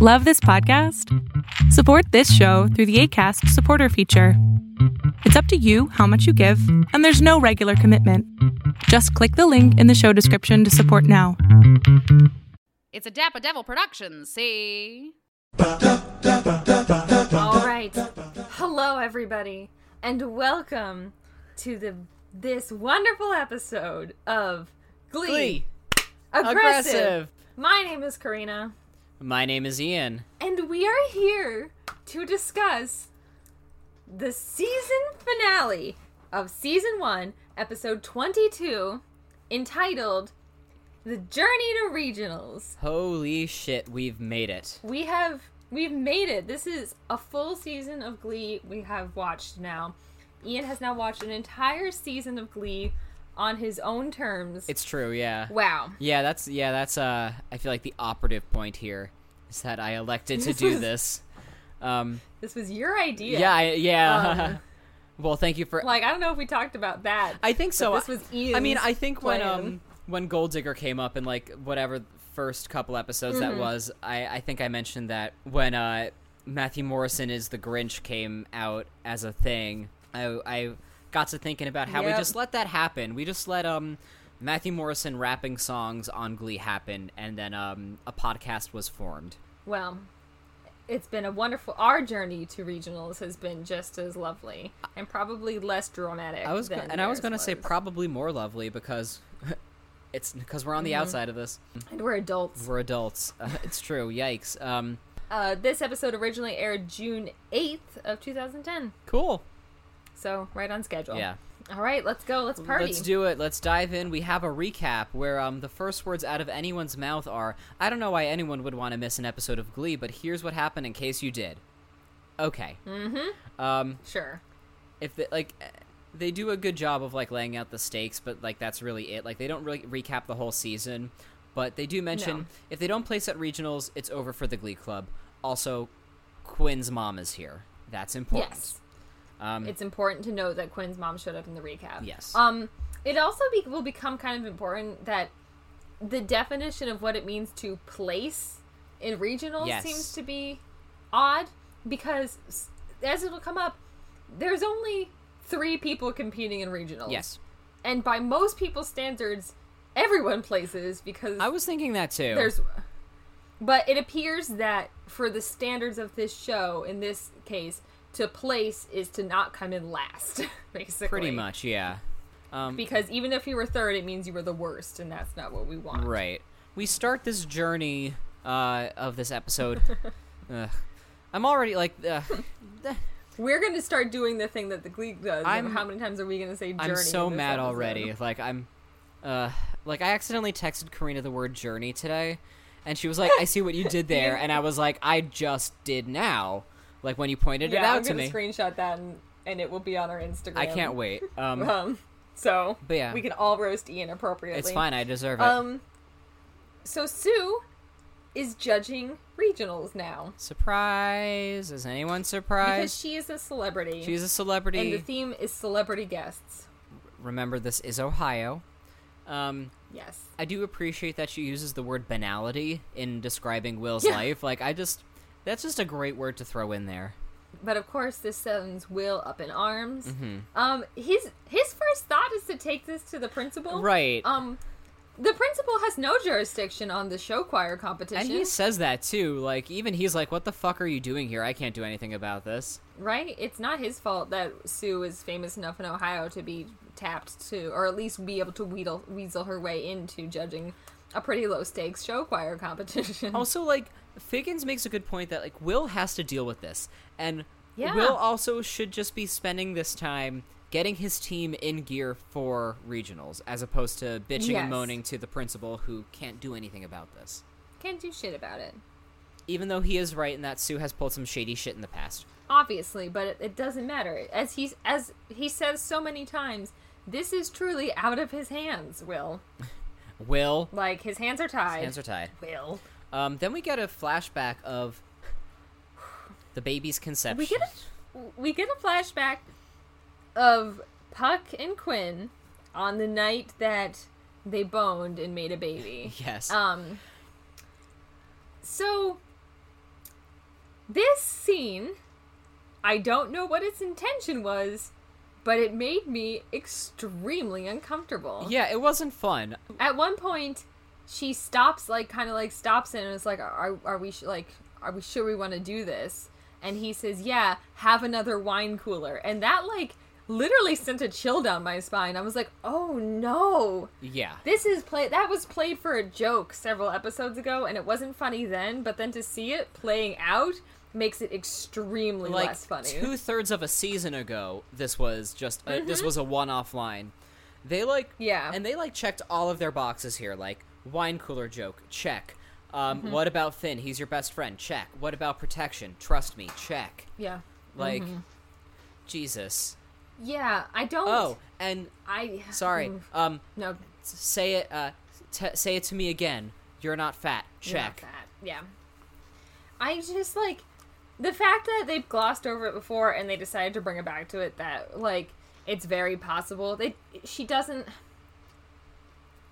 Love this podcast? Support this show through the ACAST supporter feature. It's up to you how much you give, and there's no regular commitment. Just click the link in the show description to support now. It's a Dapper Devil production, see? All right. Hello, everybody, and welcome to the this wonderful episode of Glee. Glee. Aggressive. Aggressive. My name is Karina, My name is Ian. and we are here to discuss the season finale of season one, episode twenty-two, entitled "The Journey to Regionals." Holy shit, we've made it. we have we've made it this is a full season of glee we have watched now ian has now watched an entire season of glee on his own terms It's true, yeah. wow Yeah, that's yeah, that's uh I feel like the operative point here is that I elected to do this. Um this was your idea yeah, I, yeah. Um, well, thank you for like i don't know if we talked about that I think so. this was I mean, I think when plan. um when Gold Digger came up in like whatever first couple episodes that Mm-hmm. was, I I think I mentioned that when uh Matthew Morrison is the Grinch came out as a thing, I I got to thinking about how we just let that happen. We just let um Matthew Morrison rapping songs on Glee happen, and then um a podcast was formed. well it's been a wonderful our journey to regionals has been just as lovely and probably less dramatic I was and I was gonna say probably more lovely because it's because we're on the Mm-hmm. outside of this. and we're adults We're adults. Uh, it's true. Yikes. Um. uh, this episode originally aired june 8th of 2010 Cool. So right on schedule. Yeah. All right, let's go. Let's party. Let's do it. Let's dive in. We have a recap where um the first words out of anyone's mouth are I don't know why anyone would want to miss an episode of Glee, but here's what happened in case you did. Okay. Mm-hmm. Um Sure. if they, like they do a good job of like laying out the stakes, but like that's really it. Like they don't really recap the whole season, but they do mention No. if they don't place at regionals, it's over for the Glee Club. Also, Quinn's mom is here. That's important. Yes. Um, It's important to note that Quinn's mom showed up in the recap. Yes. Um, it also be- will become kind of important that the definition of what it means to place in regionals Yes. seems to be odd because, as it'll come up, there's only three people competing in regionals. yes. And by most people's standards, everyone places because I was thinking that too. there's but it appears that for the standards of this show in this case to place is to not come in last basically pretty much, yeah. Um, because even if you were third it means you were the worst and that's not what we want Right. We start this journey uh, of this episode. I'm already like, uh, we're going to start doing the thing that the glee does I'm- how many times are we going to say journey I'm so mad episode? already. Like I'm, uh, like I accidentally texted Karina the word journey today, and she was like, "I see what you did there," and I was like, "I just did now." Like when you pointed yeah it out i'm to me. screenshot that and, and it will be on our instagram I can't wait. Um, um so But yeah. we can all roast ian appropriately it's fine. I deserve it. um so sue is judging regionals now Surprise! Is anyone surprised? because she is a celebrity. She's a celebrity. and the theme is celebrity guests. Remember, this is Ohio. Um, Yes. I do appreciate that she uses the word banality in describing Will's Yeah. life. Like, I just. That's just a great word to throw in there. But of course, this sends Will up in arms. Mm-hmm. Um, his his first thought is to take this to the principal. Right. Um, the principal has no jurisdiction on the show choir competition. and he says that too. Like, even he's like, what the fuck are you doing here? I can't do anything about this. right? It's not his fault that Sue is famous enough in Ohio to be tapped to, or at least be able to wheedle, weasel her way into judging a pretty low stakes show choir competition. Also, like, Figgins makes a good point that, like, Will has to deal with this. And Yeah. Will also should just be spending this time getting his team in gear for regionals, as opposed to bitching Yes. and moaning to the principal who can't do anything about this. Can't do shit about it. Even though he is right in that Sue has pulled some shady shit in the past. obviously but it, it doesn't matter as he's as he says so many times this is truly out of his hands will Will, like his hands are tied hands are tied. will Um, then we get a flashback of the baby's conception. we get a we get a flashback of puck and quinn on the night that they boned and made a baby yes. um so this scene, I don't know what its intention was, but it made me extremely uncomfortable. Yeah, it wasn't fun. At one point, she stops, like, kind of like stops it and is like, "Are are we sh- like, are we sure we want to do this?" And he says, "Yeah, have another wine cooler." And that like literally sent a chill down my spine. I was like, "Oh no." Yeah. This is play that was played for a joke several episodes ago and it wasn't funny then, but then to see it playing out makes it extremely like less funny. two thirds of a season ago, this was just a, this was a one off line. They like Yeah. and they like checked all of their boxes here, like wine cooler joke, check. Um, Mm-hmm. What about Finn? He's your best friend. Check. What about protection? Trust me. Check. yeah. Like, Jesus. Yeah, I don't Oh, and I sorry. Um, No, say it. Uh, t- say it to me again. You're not fat. you're not Check. fat. Yeah. I just like the fact that they've glossed over it before and they decided to bring it back to it that like it's very possible. They she doesn't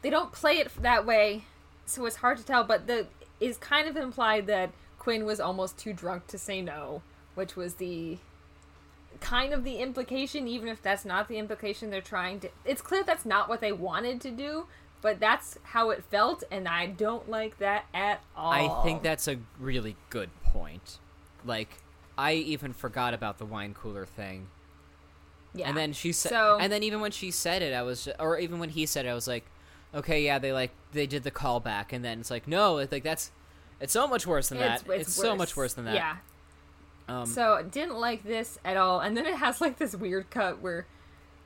they don't play it that way, so it's hard to tell, but the is kind of implied that Quinn was almost too drunk to say no, which was the kind of the implication even if that's not the implication they're trying to it's clear that's not what they wanted to do but that's how it felt and i don't like that at all I think that's a really good point. Like, I even forgot about the wine cooler thing. yeah And then she said, So- and then even when she said it, I was, or even when he said it, I was like, okay, yeah, they like they did the callback, and then it's like, no, it's like that's, it's so much worse than that. It's, so much worse than that. yeah Um, so didn't like this at all and then it has like this weird cut where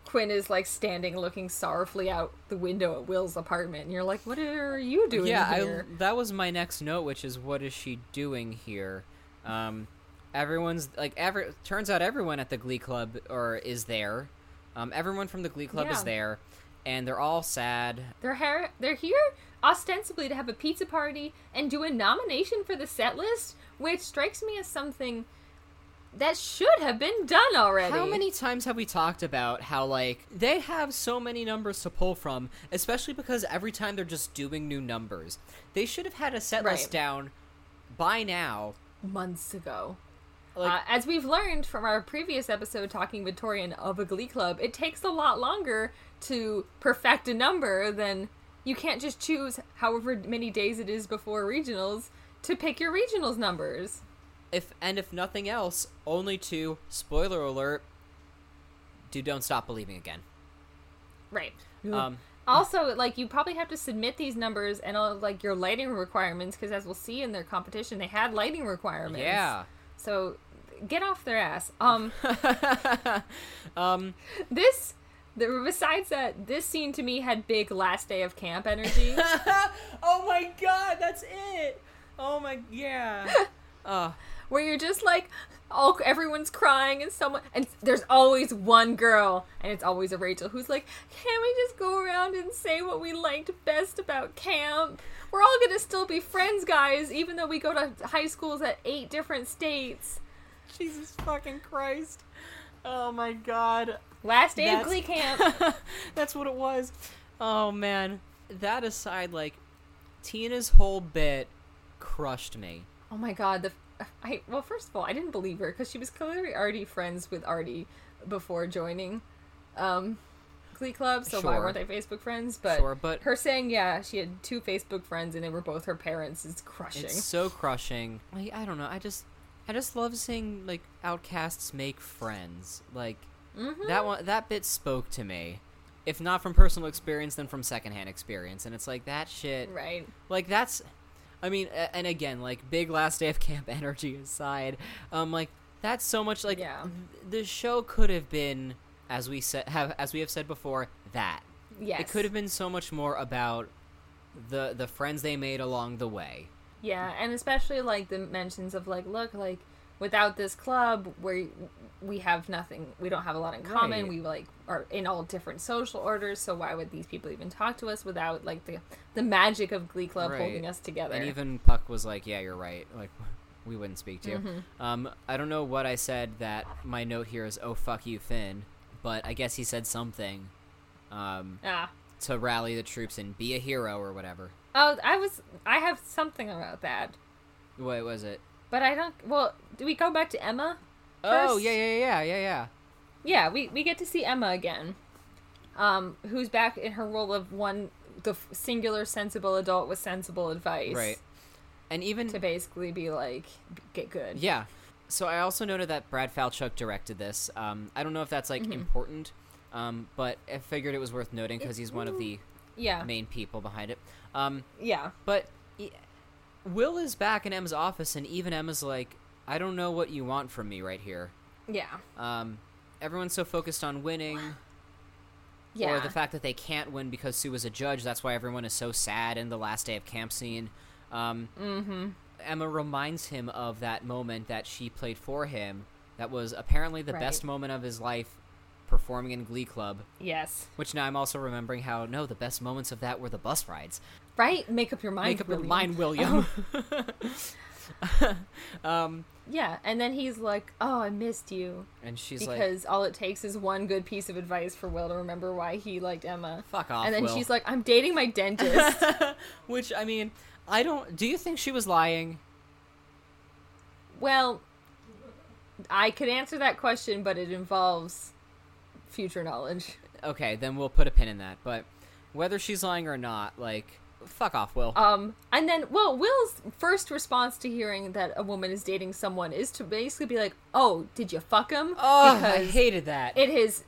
quinn is like standing looking sorrowfully out the window at will's apartment and you're like what are you doing yeah, I, that was my next note, which is what is she doing here? Um, everyone's like, every turns out everyone at the Glee Club or is there. Um, everyone from the Glee Club Yeah. is there, and they're all sad. They're here. They're here ostensibly to have a pizza party and do a nomination for the set list, which strikes me as something that should have been done already. How many times have we talked about how like they have so many numbers to pull from, especially because every time they're just doing new numbers. They should have had a set list down by now. Months ago? Like uh, as we've learned from our previous episode talking Victorian of a Glee Club, it takes a lot longer to perfect a number than you can't just choose however many days it is before regionals to pick your regionals numbers. if and if nothing else, only to spoiler alert, do don't stop believing again. Right. Um, Also, like you probably have to submit these numbers and all like your lighting requirements because, as we'll see in their competition, they had lighting requirements. yeah. So get off their ass. Um, um, this. The, besides that, this scene to me had big last day of camp energy. oh my god, that's it. Oh my yeah. Uh, where you're just like all everyone's crying and someone and there's always one girl and it's always a Rachel who's like, "Can't we just go around and say what we liked best about camp? We're all going to still be friends, guys, even though we go to high schools at eight different states." Jesus fucking Christ. Oh my god. Last day That's- of Glee camp. That's what it was. Oh man. That aside, like Tina's whole bit crushed me. oh my god, the I well, first of all, I didn't believe her cuz she was clearly already friends with Artie before joining um Glee Club, so why weren't they Facebook friends? But Sure, but- her saying yeah, she had two Facebook friends and they were both her parents is crushing. It's so crushing. Like I don't know. I just I just love seeing like outcasts make friends. Like Mm-hmm. that one that bit spoke to me. If not from personal experience, then from secondhand experience. And it's like that shit. Right. Like that's I mean, and again, like big last day of camp energy aside, um, like that's so much like Yeah. the show could have been, as we said, have as we have said before, that Yes. it could have been so much more about the the friends they made along the way. Yeah, and especially like the mentions of like, look, like without this club where we have nothing, we don't have a lot in common. Right. We like are in all different social orders, so why would these people even talk to us without like the the magic of Glee Club Right. holding us together? And even Puck was like, "Yeah, you're right. Like, we wouldn't speak to you." Mm-hmm. Um, I don't know what I said. That my note here is, "Oh fuck you, Finn," but I guess he said something um, ah. to rally the troops and be a hero or whatever. Oh, I was. I have something about that. What was it? But I don't. Well, do we go back to Emma? Oh first? yeah, yeah, yeah, yeah, yeah. Yeah, we we get to see Emma again, um, who's back in her role of one the singular sensible adult with sensible advice, Right. And even To basically be like, get good. Yeah. So I also noted that Brad Falchuk directed this. Um, I don't know if that's Mm-hmm. like important, um, but I figured it was worth noting because he's one of the yeah, main people behind it. Um, yeah. but Will is back in Emma's office, and even Emma's like, "I don't know what you want from me right here." Yeah. Um, everyone's so focused on winning, Yeah. or the fact that they can't win because Sue was a judge. That's why everyone is so sad in the last day of camp scene. Um, mm-hmm. Emma reminds him of that moment that she played for him. That was apparently the Right. best moment of his life, performing in Glee Club. Yes. Which now I'm also remembering how no, the best moments of that were the bus rides. Right? Make up your mind. Make up your mind, William. um, Yeah, and then he's like, "Oh, I missed you," and she's like, because all it takes is one good piece of advice for Will to remember why he liked Emma. "Fuck off." and then Will." she's like, "I'm dating my dentist." which I mean, I don't. Do you think she was lying? well, I could answer that question, but it involves future knowledge. Okay, then we'll put a pin in that. But whether she's lying or not, like, fuck off, Will. Um, and then, well, Will's first response to hearing that a woman is dating someone is to basically be like, "Oh, did you fuck him?" oh, I hated that. it is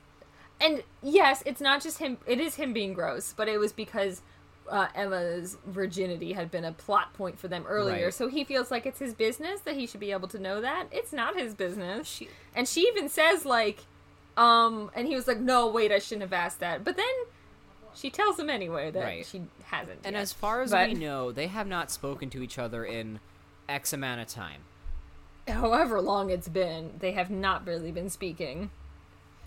and yes it's not just him it is him being gross but it was because uh, emma's virginity had been a plot point for them earlier Right. so he feels like it's his business that he should be able to know that it's not his business She- and she even says like um and he was like no wait i shouldn't have asked that but then she tells him anyway that Right. she hasn't And yet. as far as But- we know, they have not spoken to each other in X amount of time. however long it's been they have not really been speaking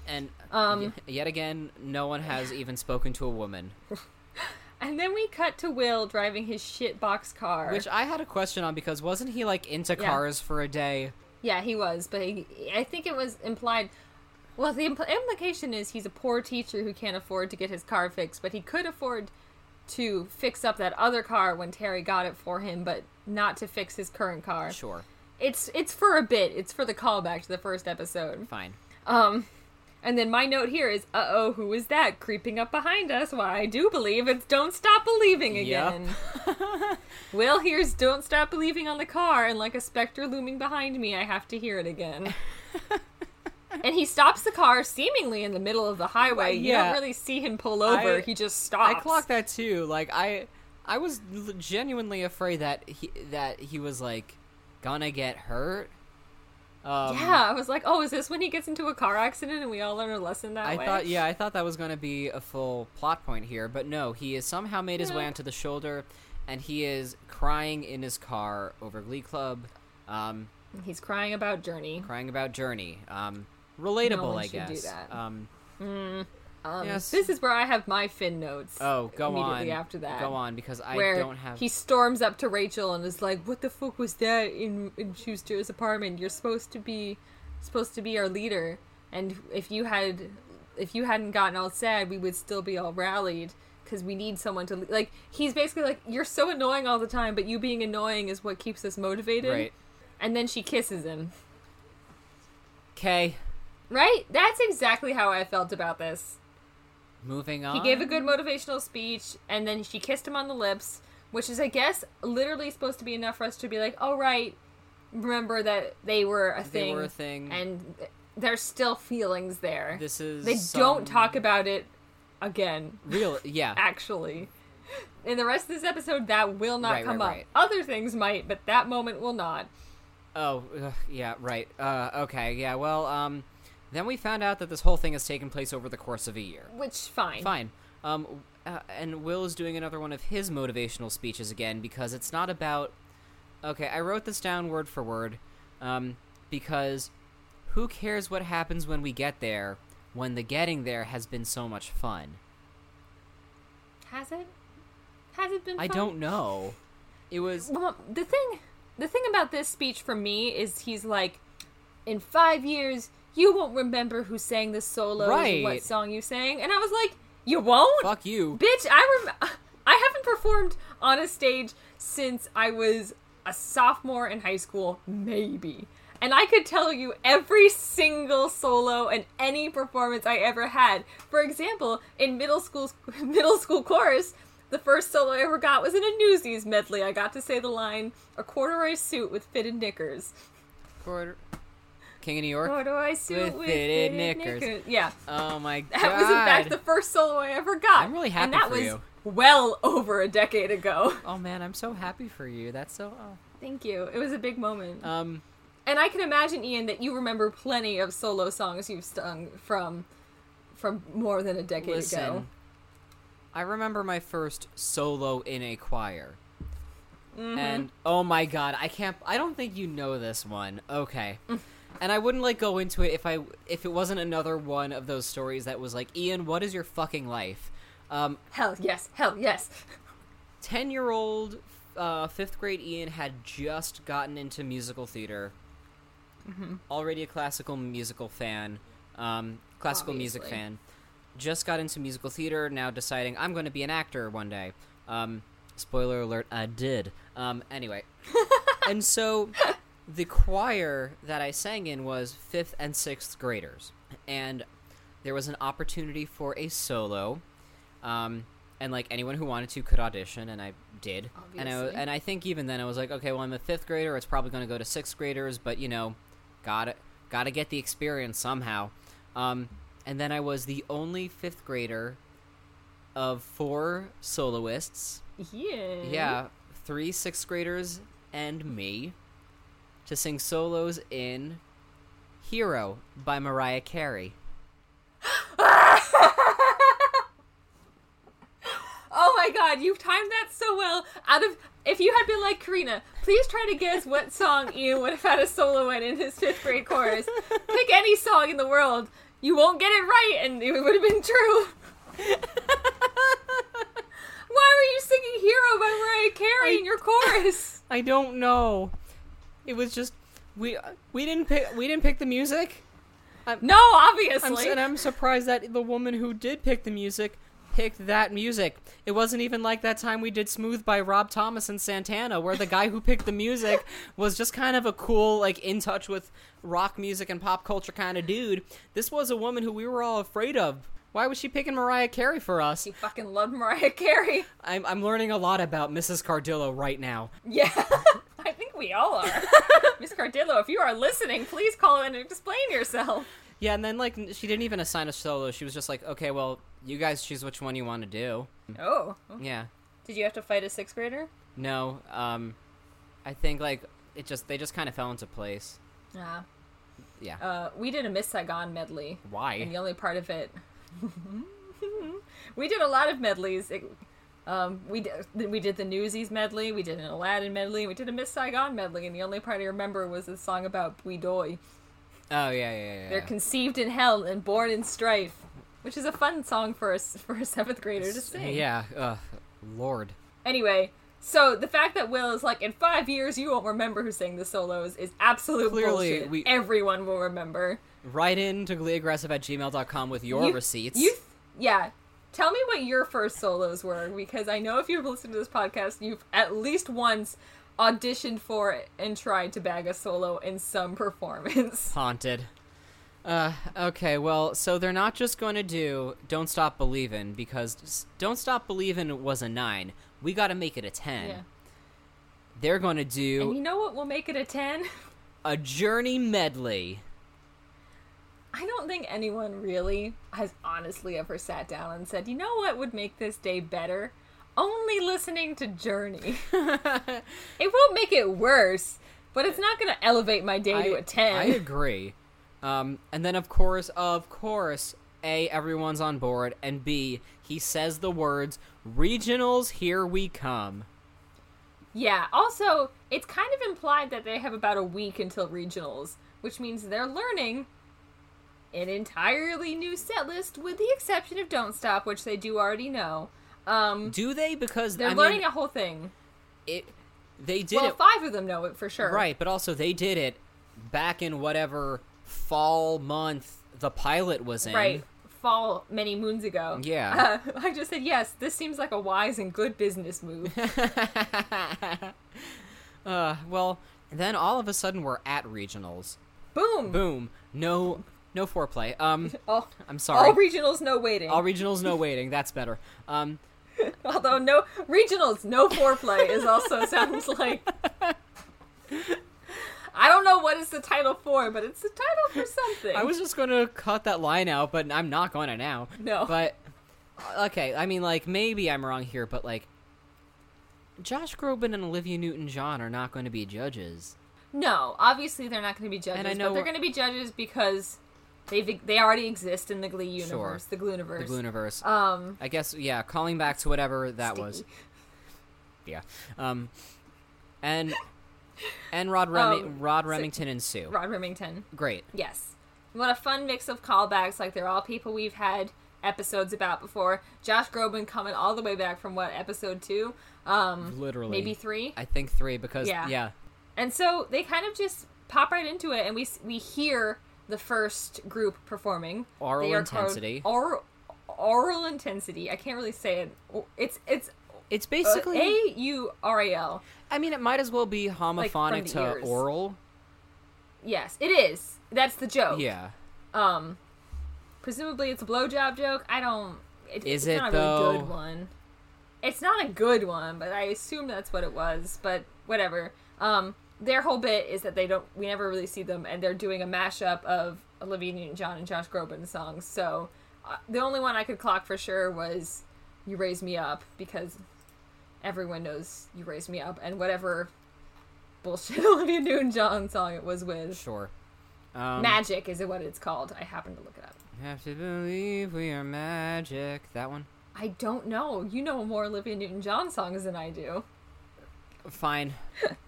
And Um, y- yet again, no one has even spoken to a woman. and then we cut to will driving his shit box car Which I had a question on because wasn't he like into Yeah. cars for a day? Yeah, he was, but he, I think it was implied. Well, the impl- implication is he's a poor teacher who can't afford to get his car fixed, but he could afford to fix up that other car when Terry got it for him, but not to fix his current car. Sure, It's it's for a bit. It's for the callback to the first episode. fine. Um, and then my note here is, uh oh, who is that creeping up behind us? Why, I do believe it's "Don't Stop Believing" Yep. again. Will hears "Don't Stop Believing" on the car, and like a specter looming behind me, I have to hear it again. and he stops the car seemingly in the middle of the highway. You Yeah. don't really see him pull over. I- he just stops. I clocked that too. Like I, I was genuinely afraid that he that he was like gonna get hurt. Um, Yeah, I was like, oh, is this when he gets into a car accident and we all learn a lesson that I way? thought, yeah, I thought that was going to be a full plot point here, but no, he has somehow made his way onto the shoulder, and he is crying in his car over Glee Club, um, He's crying about Journey. crying about Journey. Um, relatable, one I guess. Um, Um, Yes. This is where I have my Finn notes. oh, go immediately on. after that. Go on, because I where don't have. he storms up to Rachel and is like, "What the fuck was that in in Schuester's apartment? You're supposed to be supposed to be our leader, and if you had if you hadn't gotten all sad, we would still be all rallied." Because we need someone to le-. like. He's basically like, "You're so annoying all the time, but you being annoying is what keeps us motivated." Right. And then she kisses him. Okay, Right? That's exactly how I felt about this. moving on. He gave a good motivational speech, and then she kissed him on the lips, which is, I guess, literally supposed to be enough for us to be like, "Oh right, remember that they were a thing. They were a thing. and there's still feelings there." This is. they don't talk about it again. Real, yeah. Actually, in the rest of this episode, that will not Right, come right, up. right. Other things might, but that moment will not. Oh, ugh, yeah, right. Uh, okay, yeah. Well, um, then we found out that this whole thing has taken place over the course of a year. Which fine, Fine. Um, uh, and Will is doing another one of his motivational speeches again because it's not about. Okay, I wrote this down word for word, um, because who cares what happens when we get there when the getting there has been so much fun? Has it? Has it been? I don't know. It was. Well, the thing, the thing about this speech for me is he's like, in five years you won't remember who sang the solos and what song you sang, and I was like, you won't, Fuck you. bitch. I rem- I haven't performed on a stage since I was a sophomore in high school, maybe. And I could tell you every single solo and any performance I ever had. For example, in middle school middle school chorus, the first solo I ever got was in a Newsies medley. I got to say the line, "A corduroy suit with fitted knickers." Quarter- King of New York. Corduroy suit With with, fitted fitted, knickers. knickers. Yeah, Oh my god. that was in fact the first solo I ever got. I'm really happy and that for was you. well over a decade ago. Oh man, I'm so happy for you. That's so. Oh. Thank you. It was a big moment. Um. And I can imagine, Ian, that you remember plenty of solo songs you've sung from from more than a decade Listen, ago. I remember my first solo in a choir. Mm-hmm. And oh my god, I can't I don't think you know this one. Okay. And I wouldn't like go into it if I if it wasn't another one of those stories that was like, "Ian, what is your fucking life?" Um Hell yes, hell yes. 10-year-old uh 5th grade Ian had just gotten into musical theater. Mm-hmm. Already a classical musical fan. Um classical music fan. just got into musical theater, now deciding I'm going to be an actor one day. Um, spoiler alert, I did. Um, anyway. and so the choir that I sang in was fifth and sixth graders. And there was an opportunity for a solo. Um, and like anyone who wanted to could audition, and I did. And I, and I think even then I was like, okay, well I'm a fifth grader. It's probably going to go to sixth graders, but you know, got to got to get the experience somehow. Um, and then I was the only fifth grader of four soloists. Yeah. Yeah, three sixth graders and me to sing solos in "Hero" by Mariah Carey. Oh my god, you've timed that so well. Out of if you had been like Karina, please try to guess what song Ian would have had a solo in in his fifth grade chorus. Pick any song in the world. You won't get it right, and it would have been true. Why were you singing "Hero" by Mariah Carey in your chorus? I don't know. It was just we we didn't pick we didn't pick the music. No, I'm obviously. s- and I'm surprised that the woman who did pick the music picked that music. It wasn't even like that time we did Smooth by Rob Thomas and Santana where the guy who picked the music was just kind of a cool like in touch with rock music and pop culture kind of dude. This was a woman who we were all afraid of. Why was she picking Mariah Carey for us? She fucking loved Mariah Carey. I'm I'm learning a lot about Mrs. Cardillo right now. Yeah, think we all are. Miss Cardillo, if you are listening, please call in and explain yourself. Yeah, and then like she didn't even assign a solo. She was just like, "Okay, well, you guys choose which one you want to do." Oh, Yeah. did you have to fight a sixth grader? No, um, I think like it just they just kind of fell into place. Yeah. Yeah. Uh, we did a Miss Saigon medley. Why? And the only part of it, we did a lot of medleys. It, um, we did we did the Newsies medley. We did an Aladdin medley. We did a Miss Saigon medley. And the only part I remember was the song about Bui Doi. Oh yeah, yeah, yeah. They're yeah. conceived in hell and born in strife, which is a fun song for a for a seventh grader to sing. Yeah. Ugh, Lord. Anyway, so the fact that Will is like, in five years you won't remember who sang the solos is absolute Clearly, bullshit. we- Everyone will remember. Write in to gleeaggressive at gmail.com with your You- receipts. You, yeah. Tell me what your first solos were, because I know if you've listened to this podcast, you've at least once auditioned for it and tried to bag a solo in some performance. Haunted. Uh, okay, well, so they're not just going to do Don't Stop Believin' because Don't Stop Believin' was a 9. We got to make it a 10. Yeah. They're going to do. And you know what will make it a 10? a Journey medley. I don't think anyone really has honestly ever sat down and said, you know what would make this day better? Only listening to Journey. it won't make it worse, but it's not going to elevate my day to a 10. I agree. Um, and then of course, of course, A, everyone's on board, and B, he says the words, regionals, here we come. Yeah, also, it's kind of implied that they have about a week until regionals, which means they're learning an entirely new set list with the exception of Don't Stop, which they do already know. Um, Do they? Because, they're I learning mean, a whole thing. it, they did well, it, five of them know it for sure. right, but also they did it back in whatever fall month the pilot was in. Right. Fall many moons ago. Yeah. Uh, I just said, yes, this seems like a wise and good business move. Uh, well, then all of a sudden we're at regionals. Boom. Boom. No, no foreplay. Um, All, I'm sorry. all regionals, no waiting. All regionals, no waiting. That's better. Um, Although no regionals, no foreplay is also sounds like. I don't know what is the title for, but it's the title for something. I was just gonna cut that line out, but I'm not gonna now. No. But okay, I mean, like maybe I'm wrong here, but like Josh Groban and Olivia Newton-John are not going to be judges. no, obviously they're not going to be judges, And I know but they're going to be judges because they they already exist in the Glee universe, Sure. the Glooniverse. The Glooniverse. Um, I guess yeah. Calling back to whatever that was. Yeah. Um, and and Rod Remi- Um, Rod so- Remington and Sue. Rod Remington. Great. Yes. What a fun mix of callbacks. Like they're all people we've had episodes about before. Josh Groban coming all the way back from what episode two, um, Literally. maybe three. I think three because Yeah. yeah. And so they kind of just pop right into it, and we we hear the first group performing. Aural They are called intensity. Aural, aural intensity. I can't really say it. It's it's It's uh, basically. A U R A L. I mean, it might as well be homophonic the to ears. oral. Yes, it is. That's the joke. Yeah. Um, presumably it's a blowjob joke. I don't. It, Is it's it, not a really though? good one. It's not a good one, but I assume that's what it was. But whatever. Um, their whole bit is that they don't. We never really see them, and they're doing a mashup of Olivia Newton-John and Josh Groban songs. So uh, the only one I could clock for sure was "You Raise Me Up" because everyone knows "You Raise Me Up" and whatever bullshit Olivia Newton-John song it was with. Sure. Um, Magic is it what it's called. I happened to look it up. You have to believe we are magic. That one. I don't know. You know more Olivia Newton John songs than I do. Fine.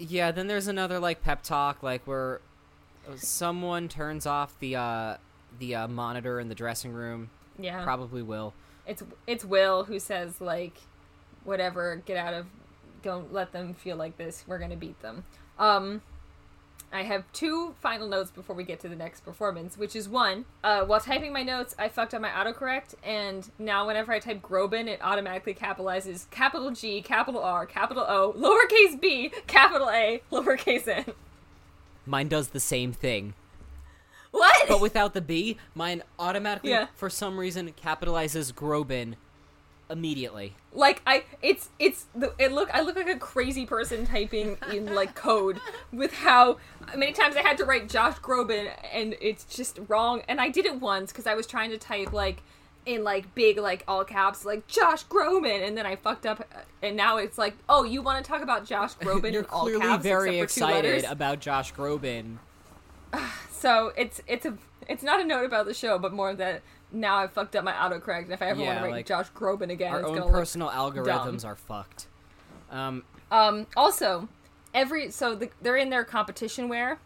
yeah. Then there's another like pep talk, like where someone turns off the uh the uh, monitor in the dressing room. Yeah. Probably will. It's it's Will who says like whatever, get out of don't let them feel like this. We're going to beat them. Um I have two final notes before we get to the next performance, which is one, uh, while typing my notes, I fucked up my autocorrect, and now whenever I type Groban, it automatically capitalizes capital G, capital R, capital O, lowercase b, capital A, lowercase n. Mine does the same thing. What? But without the B, mine automatically, Yeah. for some reason, capitalizes Groban immediately. like I it's it's the it look I look like a crazy person typing in like code with how many times I had to write Josh Groban and it's just wrong and I did it once cuz I was trying to type like in like big like all caps like Josh Groban and then I fucked up uh, and now it's like oh you want to talk about Josh Groban You're in all clearly caps very excited about Josh Groban. so it's it's a it's not a note about the show but more that now I've fucked up my autocorrect and if I ever want to write like, Josh Groban again Our own personal algorithms are fucked. Um, Um, also, every so the, they're in their competition wear.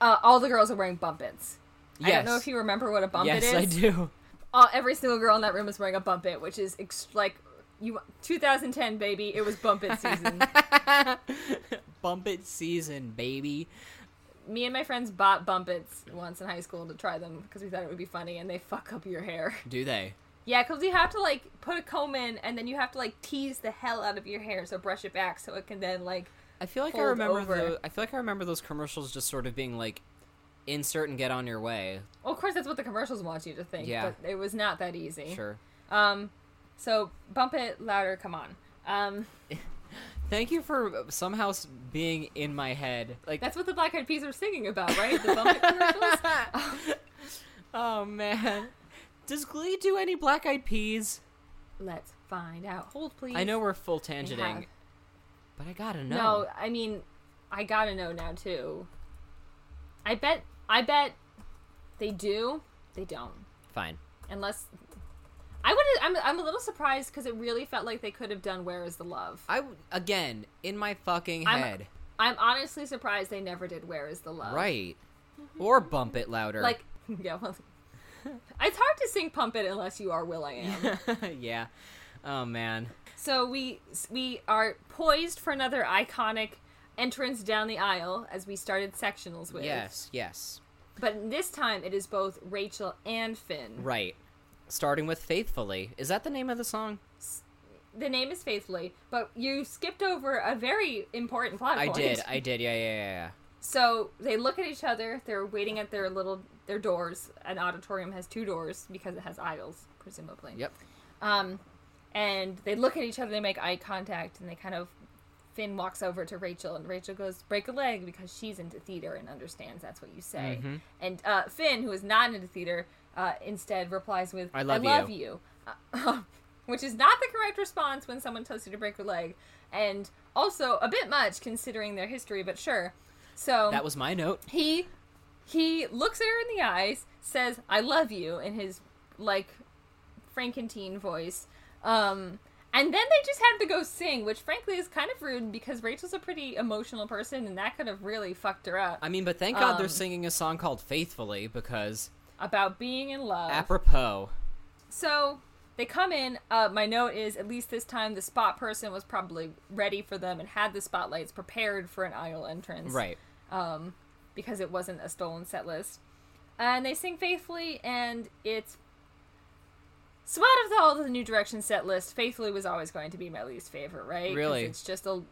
Uh, all the girls are wearing bumpits. I don't know if you remember what a bumpit yes, is. I do. Uh, every single girl in that room is wearing a bumpit, which is ex- like you 2010 baby. It was bumpit season. bumpit season, baby. Me and my friends bought bumpits once in high school to try them because we thought it would be funny, and they fuck up your hair. Do they? Yeah, because you have to like put a comb in, and then you have to like tease the hell out of your hair, so brush it back so it can then like I feel like I remember the. I feel like I remember those commercials just sort of being like, insert and get on your way. Well, of course, that's what the commercials want you to think. Yeah. But it was not that easy. Sure. Um, so bump it louder. Come on. Um, Thank you for somehow being in my head. Like that's what the Black Eyed Peas are singing about, right? The bump it commercials. Oh man. Does Glee do any Black Eyed Peas? Let's find out. Hold, please. I know we're full tangenting, but I gotta know. No, I mean, I gotta know now too. I bet. I bet they do. They don't. Fine. Unless. I would. I'm. I'm a little surprised because it really felt like they could have done "Where Is the Love." I again in my fucking I'm- head. I'm honestly surprised they never did "Where Is the Love." Right. Or bump it louder. Like, yeah, well, it's hard to sing "Pump It" unless you are will.i.am. yeah. Oh man. so we we are poised for another iconic entrance down the aisle as we started sectionals with. Yes. Yes. But this time it is both Rachel and Finn. Right. Starting with faithfully. Is that the name of the song? the name is Faithfully, but you skipped over a very important plot I point. did. I did. Yeah, yeah, yeah, yeah. So they look at each other. They're waiting at their little their doors. An auditorium has two doors because it has aisles, presumably. Yep. Um, and they look at each other. They make eye contact, and they kind of. Finn walks over to Rachel, and Rachel goes, "Break a leg," because she's into theater and understands that's what you say. Mm-hmm. And uh, Finn, who is not into theater, uh, instead replies with, I love you," you." Uh, which is not the correct response when someone tells you to break your leg, and also a bit much considering their history. But sure. So That was my note. he he looks at her in the eyes, says "I love you" in his like Frankenteen voice, um, and then they just have to go sing, which frankly is kind of rude because Rachel's a pretty emotional person, and that could have really fucked her up I mean, but thank God Um, they're singing a song called "Faithfully" because about being in love. apropos. So they come in. Uh, my note is at least this time the spot person was probably ready for them and had the spotlights prepared for an aisle entrance. Right. um, because it wasn't a stolen set list. And they sing faithfully, and it's. So out of all the New Direction set list, Faithfully was always going to be my least favorite, right? Really? It's just a.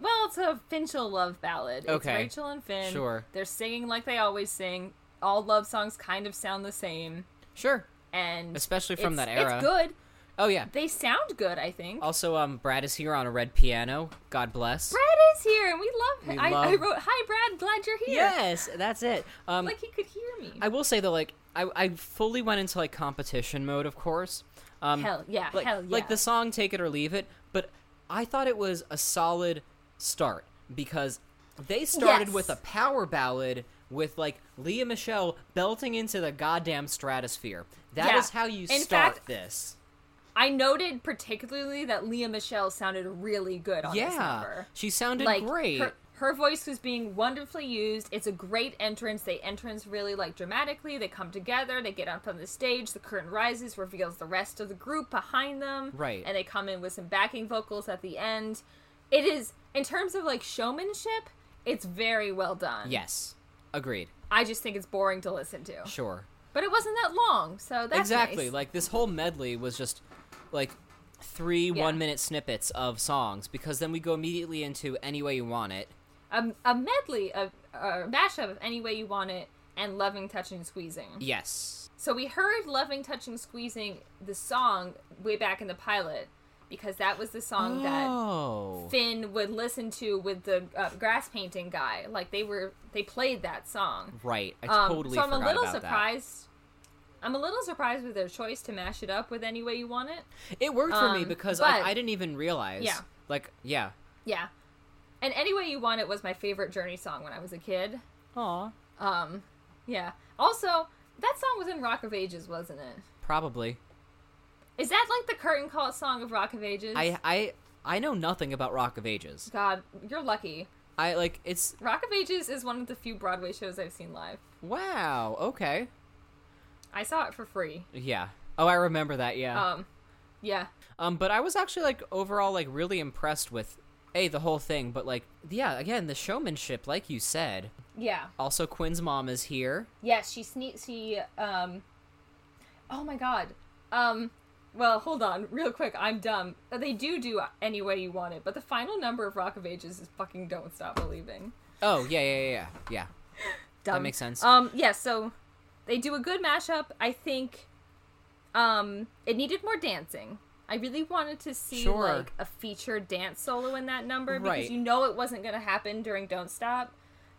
Well, it's a Finchel love ballad. It's Okay. Rachel and Finn. Sure. They're singing like they always sing. All love songs kind of sound the same. Sure. And Especially from that era. It's good. Oh yeah. They sound good, I think. Also, um, Brad is here on a red piano. God bless. Brad is here, and we love him. We I, I wrote, "Hi, Brad. Glad you're here." Yes, that's it. Um, like he could hear me. I will say though, like I, I fully went into like competition mode, of course. Um, Hell yeah, like, hell yeah. Like the song "Take It or Leave It," but I thought it was a solid start because they started Yes. with a power ballad with like Lea Michele belting into the goddamn stratosphere. That is Yeah. how you In start fact, this. I noted particularly that Lea Michele sounded really good on this Yeah, number. she sounded Like great. Her, her voice was being wonderfully used. It's a great entrance. They entrance really like dramatically. They come together. They get up on the stage. The curtain rises, reveals the rest of the group behind them. Right. And they come in with some backing vocals at the end. It is in terms of like showmanship. It's very well done. yes, agreed. I just think it's boring to listen to. Sure. But it wasn't that long, so that's exactly nice. like this whole medley was just like three Yeah. one minute snippets of songs because then we go immediately into any way you want it a, a medley of a mashup of any way you want it and loving touching squeezing yes so we heard loving touching squeezing the song way back in the pilot because that was the song that oh. Finn would listen to with the uh, grass painting guy. Like they were they played that song. Right. I um, totally so i'm a little surprised i'm a little surprised with their choice to mash it up with any way you want it. It worked for me um, because but- I, I didn't even realize. Yeah. like yeah. Yeah. And any way you want it was my favorite journey song when i was a kid. Aw. Um, yeah. Also, that song was in Rock of Ages, wasn't it? probably Is that like the curtain call song of Rock of Ages? i i i know nothing about rock of ages God, you're lucky. i like it's Rock of Ages is one of the few Broadway shows I've seen live. wow okay I saw it for free. yeah oh i remember that yeah Um, yeah. Um, but I was actually like overall like really impressed with a the whole thing, but like yeah, again the showmanship, like you said. Yeah. Also, Quinn's mom is here. Yes, she sneaks. She um. Oh my God. Um. Well, hold on, real quick. I'm dumb. They do do any way you want it, but the final number of Rock of Ages is fucking "Don't Stop Believing." Oh yeah, yeah, yeah, yeah. yeah. Dumb. makes sense. Um, yeah, so they do a good mashup. I think um it needed more dancing. I really wanted to see Sure. like a featured dance solo in that number because Right. you know it wasn't going to happen during Don't Stop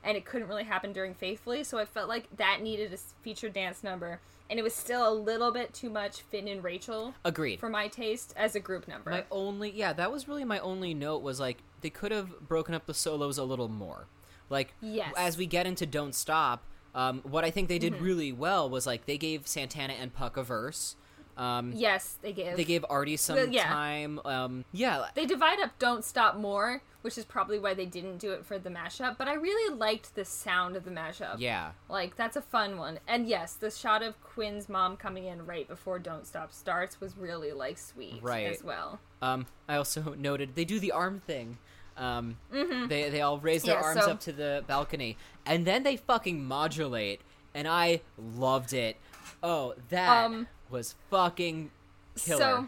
and it couldn't really happen during Faithfully, so I felt like that needed a featured dance number and it was still a little bit too much Finn and Rachel Agreed. for my taste as a group number. My only yeah, that was really my only note was like they could have broken up the solos a little more. Like Yes. as we get into Don't Stop, um, what I think they Mm-hmm. did really well was like they gave Santana and Puck a verse. Um, yes, they give they gave Artie some Well, yeah. time. Um, yeah, they divide up Don't Stop more, which is probably why they didn't do it for the mashup, but I really liked the sound of the mashup. yeah. Like that's a fun one. And yes, the shot of Quinn's mom coming in right before Don't Stop starts was really like sweet Right. as well. Um, I also noted they do the arm thing. Um, they they all raise their Mm-hmm. Yeah, arms so- up to the balcony, and then they fucking modulate, and I loved it. Oh, that Um, was fucking killer. So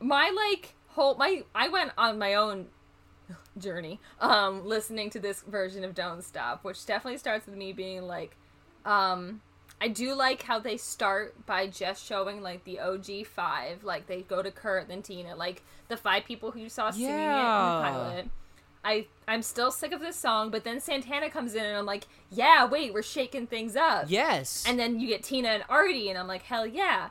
my like whole my I went on my own journey um listening to this version of Don't Stop, which definitely starts with me being like um I do like how they start by just showing like the OG five, like they go to Kurt, then Tina, like the five people who you saw singing it in the pilot. I I'm still sick of this song, but then Santana comes in and I'm like, yeah, wait, we're shaking things up. Yes. And then you get Tina and Artie, and I'm like, hell yeah.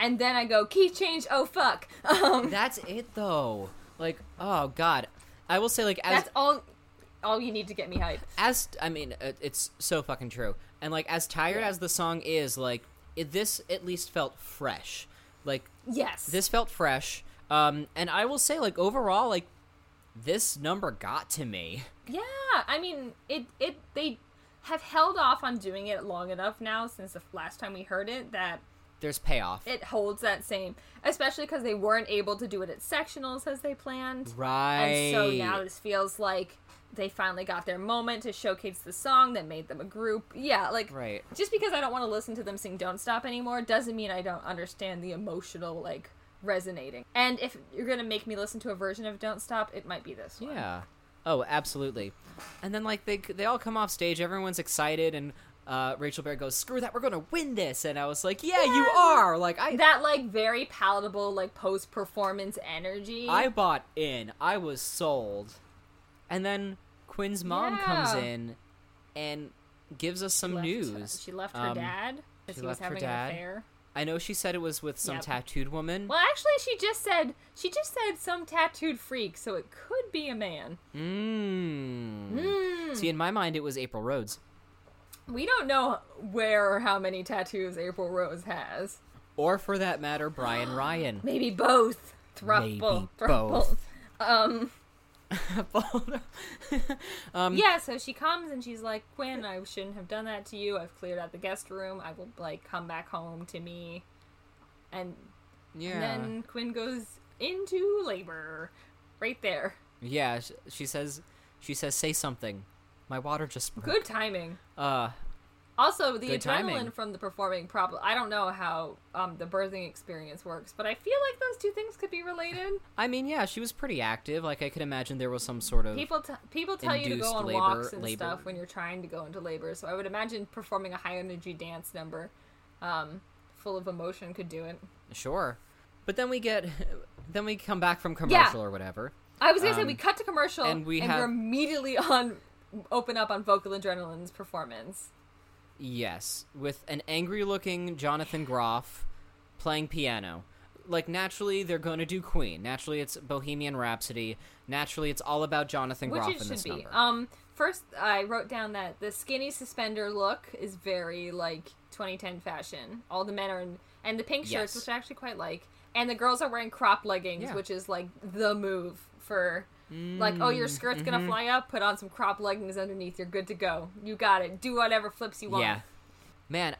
And then I go key change. Oh fuck. Um, That's it though. Like, oh god. I will say like as that's all. All you need to get me hyped. as I mean, it's so fucking true. And like as tired as the song is, like it, this at least felt fresh. Like Yes. this felt fresh. Um, and I will say, like overall, like this number got to me. Yeah, I mean, it it they have held off on doing it long enough now since the last time we heard it that There's payoff. it holds that same, especially because they weren't able to do it at sectionals as they planned. right. And so now this feels like they finally got their moment to showcase the song that made them a group. Yeah, like Right. just because I don't want to listen to them sing Don't Stop anymore doesn't mean I don't understand the emotional like resonating. And if you're going to make me listen to a version of Don't Stop, it might be this one. Yeah. Oh, absolutely. And then like they they all come off stage, everyone's excited, and uh, Rachel Berry goes, "Screw that, we're gonna win this!" And I was like, "Yeah, you are!" Like I That like very palatable like post performance energy. I bought in. I was sold. And then Quinn's mom comes in and gives us some left- news. She left her Um, dad because she he was having dad. an affair. I know she said it was with some Yep. tattooed woman. Well, actually, she just said she just said some tattooed freak, so it could be a man. Mmm. Mm. See, in my mind, it was April Rhodes. We don't know where or how many tattoos April Rhodes has. Or, for that matter, Bryan Ryan. Maybe both. Thruple. Maybe thruple. both. Um. um, Yeah. So she comes and she's like, "Quinn, I shouldn't have done that to you. I've cleared out the guest room. I will like come back home to me." And, yeah. and then Quinn goes into labor, right there. Yeah, she says, she says, say something. My water just broke. Good timing. Uh, Also, the Good adrenaline timing. from the performing probably I don't know how um, the birthing experience works, but I feel like those two things could be related. I mean, yeah, she was pretty active. Like, I could imagine there was some sort of. People t- people tell you to go on labor- walks and labor. stuff when you're trying to go into labor. So I would imagine performing a high energy dance number um, full of emotion could do it. Sure. But then we get. Then we come back from commercial or whatever. I was gonna say Um, we cut to commercial and we and have- we're immediately on open up on vocal adrenaline's performance. Yes, with an angry looking Jonathan Groff playing piano. Like, naturally, they're going to do Queen. Naturally, it's Bohemian Rhapsody. Naturally, it's all about Jonathan Which Groff it in should this be. number. Um, first, I wrote down that the skinny suspender look is very like 2010 fashion. All the men are in, and the pink shirts, Yes. which I actually quite like, and the girls are wearing crop leggings, Yeah. which is like the move for. Like, oh, your skirt's Mm-hmm. gonna fly up. Put on some crop leggings underneath. You're good to go. You got it. Do whatever flips you want. Yeah. Man,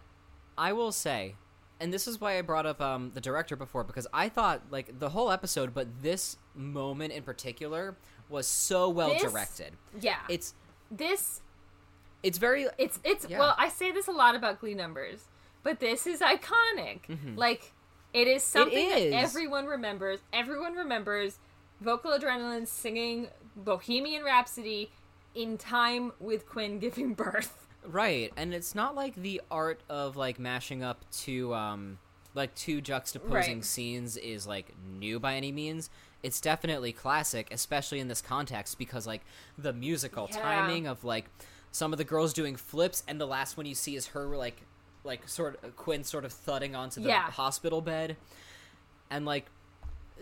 I will say, and this is why I brought up um, the director before, because I thought, like, the whole episode, but this moment in particular was so well This- directed. Yeah. It's this it's very It's it's Yeah. well, I say this a lot about Glee numbers, but this is iconic. Like it is something Mm-hmm. that everyone remembers. Everyone remembers vocal adrenaline singing Bohemian Rhapsody in time with Quinn giving birth. Right, and it's not like the art of like mashing up two um like two juxtaposing Right. scenes is like new by any means. It's definitely classic, especially in this context because like the musical Yeah. timing of like some of the girls doing flips and the last one you see is her like like sort of Quinn sort of thudding onto the Yeah. hospital bed and like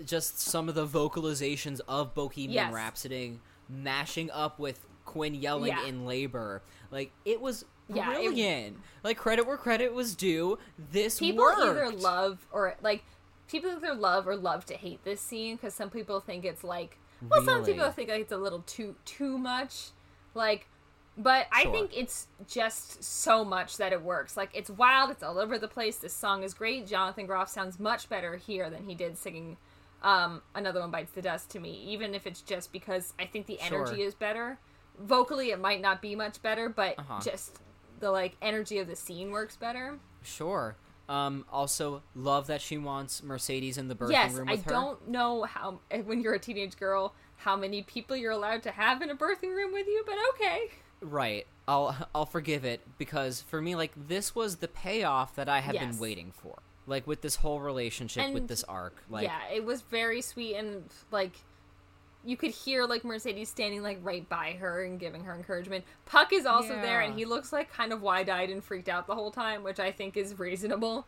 just some of the vocalizations of Bohemian Yes. Rhapsody mashing up with Quinn yelling Yeah. in labor. Like it was Yeah, it- brilliant. like credit where credit was due. This People worked. either love or like people either love or love to hate this scene because some people think it's like well, some people think like it's a little too too much. Like but I think it's just so much that it works. Like it's wild, it's all over the place. This song is great. Jonathan Groff sounds much better here than he did singing um, "Another One Bites the Dust" to me. Even if it's just because I think the Sure. energy is better. Vocally, it might not be much better, but Uh-huh. just the like energy of the scene works better. Sure. Um, also, love that she wants Mercedes in the birthing yes, room I with her. I don't know how eh, when you're a teenage girl how many people you're allowed to have in a birthing room with you, but okay. Right. I'll I'll forgive it because for me, like this was the payoff that I have Yes. been waiting for. Like with this whole relationship, with this arc. Like yeah, it was very sweet and like you could hear like Mercedes standing like right by her and giving her encouragement. Puck is also there and he looks like kind of wide-eyed and freaked out the whole time, which I think is reasonable.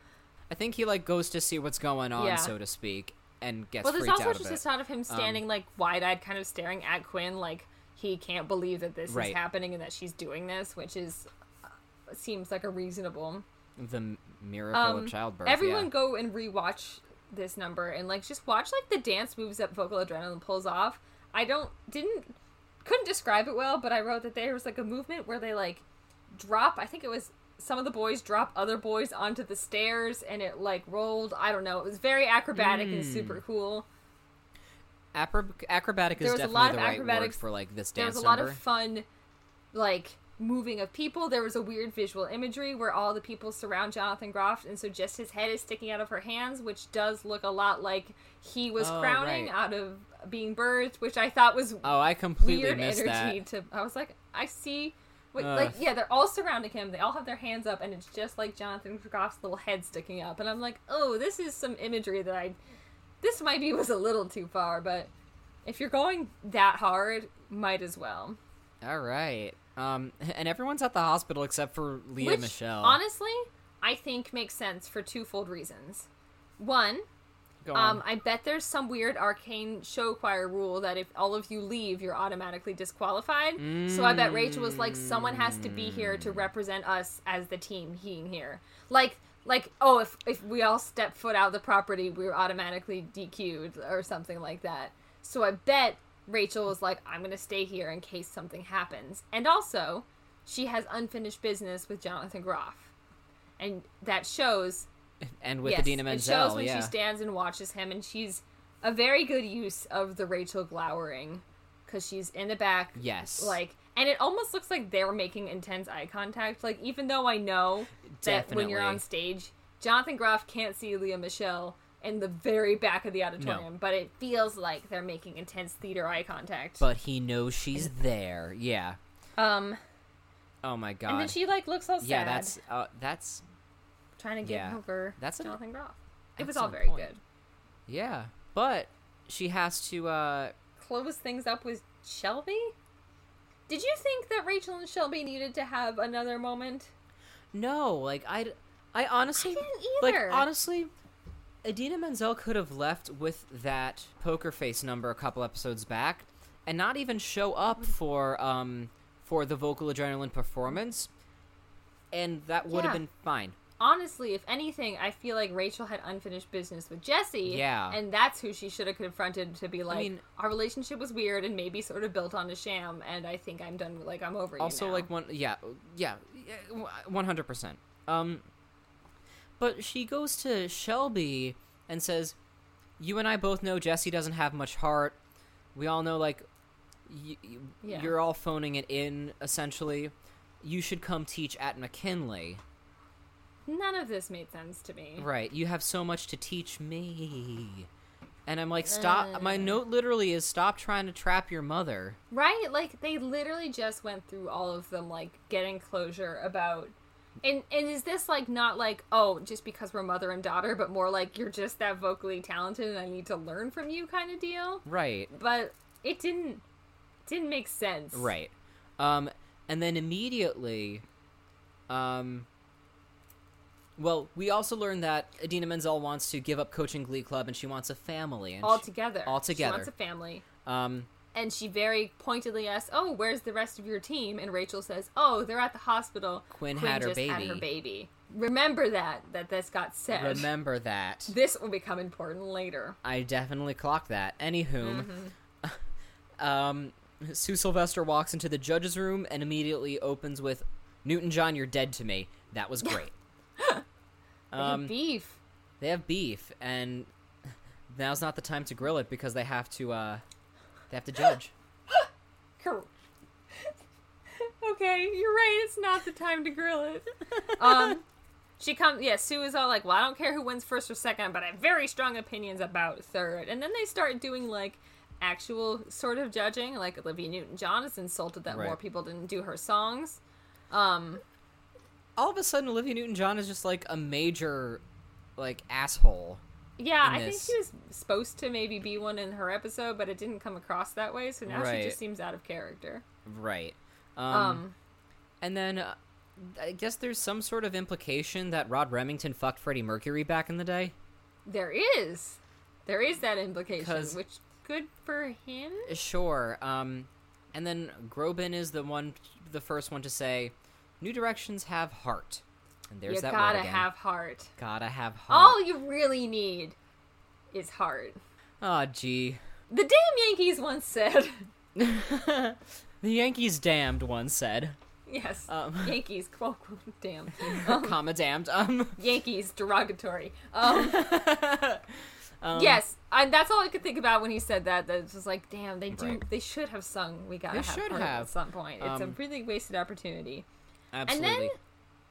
I think he like goes to see what's going on, Yeah. so to speak, and gets well, there's freaked also out just bit. a shot of him standing like wide-eyed kind of staring at Quinn like he can't believe that this Right. is happening and that she's doing this, which is uh, seems like a reasonable the m- miracle Um, of childbirth. Everyone yeah. go and rewatch this number and like just watch like the dance moves that vocal adrenaline pulls off. I don't didn't couldn't describe it well, but I wrote that there was like a movement where they like drop. I think it was some of the boys drop other boys onto the stairs and it like rolled. I don't know. It was very acrobatic and Mm. super cool. Acro- acrobatic is There was a definitely lot the of right word acrobatics. for like this dance. There was a lot of fun, like moving of people. There was a weird visual imagery where all the people surround Jonathan Groff, and so just his head is sticking out of her hands, which does look a lot like he was Oh, crowning right. out of being birthed, which I thought was oh, I completely weird missed energy. that. To I was like, I see. Wait, like yeah, they're all surrounding him. They all have their hands up, and it's just like Jonathan Groff's little head sticking up. And I'm like, oh, this is some imagery that I. This might be was a little too far, but if you're going that hard, might as well. All right. Um, and everyone's at the hospital except for Lea Which, Michele. honestly, I think makes sense for twofold reasons. One, Go on. um, I bet there's some weird arcane show choir rule that if all of you leave, you're automatically disqualified. So I bet Rachel was like, someone has to be here to represent us as the team being here. Like, like, oh, if if we all step foot out of the property, we're automatically DQ'd or something like that. So I bet Rachel was like, I'm gonna stay here in case something happens. And also, she has unfinished business with Jonathan Groff, and that shows and with yes, Idina It Menzel, shows when yeah. she stands and watches him, and she's a very good use of the Rachel glowering because she's in the back. Yes. Like, and it almost looks like they're making intense eye contact. Like, even though I know that when you're on stage, Jonathan Groff can't see Lea Michele in the very back of the auditorium, but it feels like they're making intense theater eye contact. but he knows she's there. Yeah. um, Oh my god. and then she like looks all sad, yeah, that's uh, that's trying to get yeah. over That's Jonathan Groff. It was all very point. good. yeah. But she has to uh close things up with Shelby? Did you think that Rachel and Shelby needed to have another moment? no, like I I honestly I didn't like either. honestly Idina Menzel could have left with that poker face number a couple episodes back and not even show up for um for the vocal adrenaline performance and that would have been fine. Honestly, if anything, I feel like Rachel had unfinished business with Jesse. Yeah. And that's who she should have confronted to be like, I mean- our relationship was weird and maybe sort of built on a sham, and I think I'm done. Like, I'm over you. also now." like one yeah yeah one hundred percent. Um, but she goes to Shelby and says, "You and I both know Jesse doesn't have much heart. We all know like y- y- Yeah. you're all phoning it in. Essentially, you should come teach at McKinley. None of this made sense to me. Right? You have so much to teach me." And I'm like, stop. My note literally is stop trying to trap your mother. Right? Like they literally just went through all of them like getting closure about and and is this like not like oh just because we're mother and daughter but more like you're just that vocally talented and I need to learn from you kind of deal? Right. But it didn't didn't make sense. Right. Um, and then immediately, um, well, we also learned that Idina Menzel wants to give up coaching Glee Club and she wants a family. And All she- together. all She wants a family. um, And she very pointedly asks, "Oh, where's the rest of your team?" And Rachel says, "Oh, they're at the hospital. Quinn had her just had her baby." baby." Remember that that this got said. remember that. This will become important later. I definitely clocked that. Anywho, Mm-hmm. um, Sue Sylvester walks into the judge's room and immediately opens with, "Newton John, you're dead to me." That was great. They have um, beef. they have beef, and now's not the time to grill it because they have to. uh They have to judge. Okay, you're right. It's not the time to grill it. um, she comes. Yeah, Sue is all like, "Well, I don't care who wins first or second, but I have very strong opinions about third. And then they start doing like actual sort of judging. Like Olivia Newton-John is insulted that Right. more people didn't do her songs. Um, All of a sudden, Olivia Newton-John is just like a major, like asshole. Yeah, I think she was supposed to maybe be one in her episode, but it didn't come across that way. So now she just seems out of character. Right. Um, Um, and then uh, I guess there's some sort of implication that Rod Remington fucked Freddie Mercury back in the day. there is, there is that implication, which good for him. Sure. Um, and then Groban is the one, the first one to say, "New directions have heart." And there's you that gotta again. have heart. Gotta have heart. All you really need is heart. Oh, gee. The damn Yankees once said, the Yankees damned once said. yes, Um. Yankees, quote, quote, damn. Comma damned. Um, Yankees, derogatory. Um, um, yes, and that's all I could think about when he said that. That it's just like, damn, they do, Right. they should have sung. We gotta They have should heart have. at some point. It's a Um, really wasted opportunity. Absolutely. And then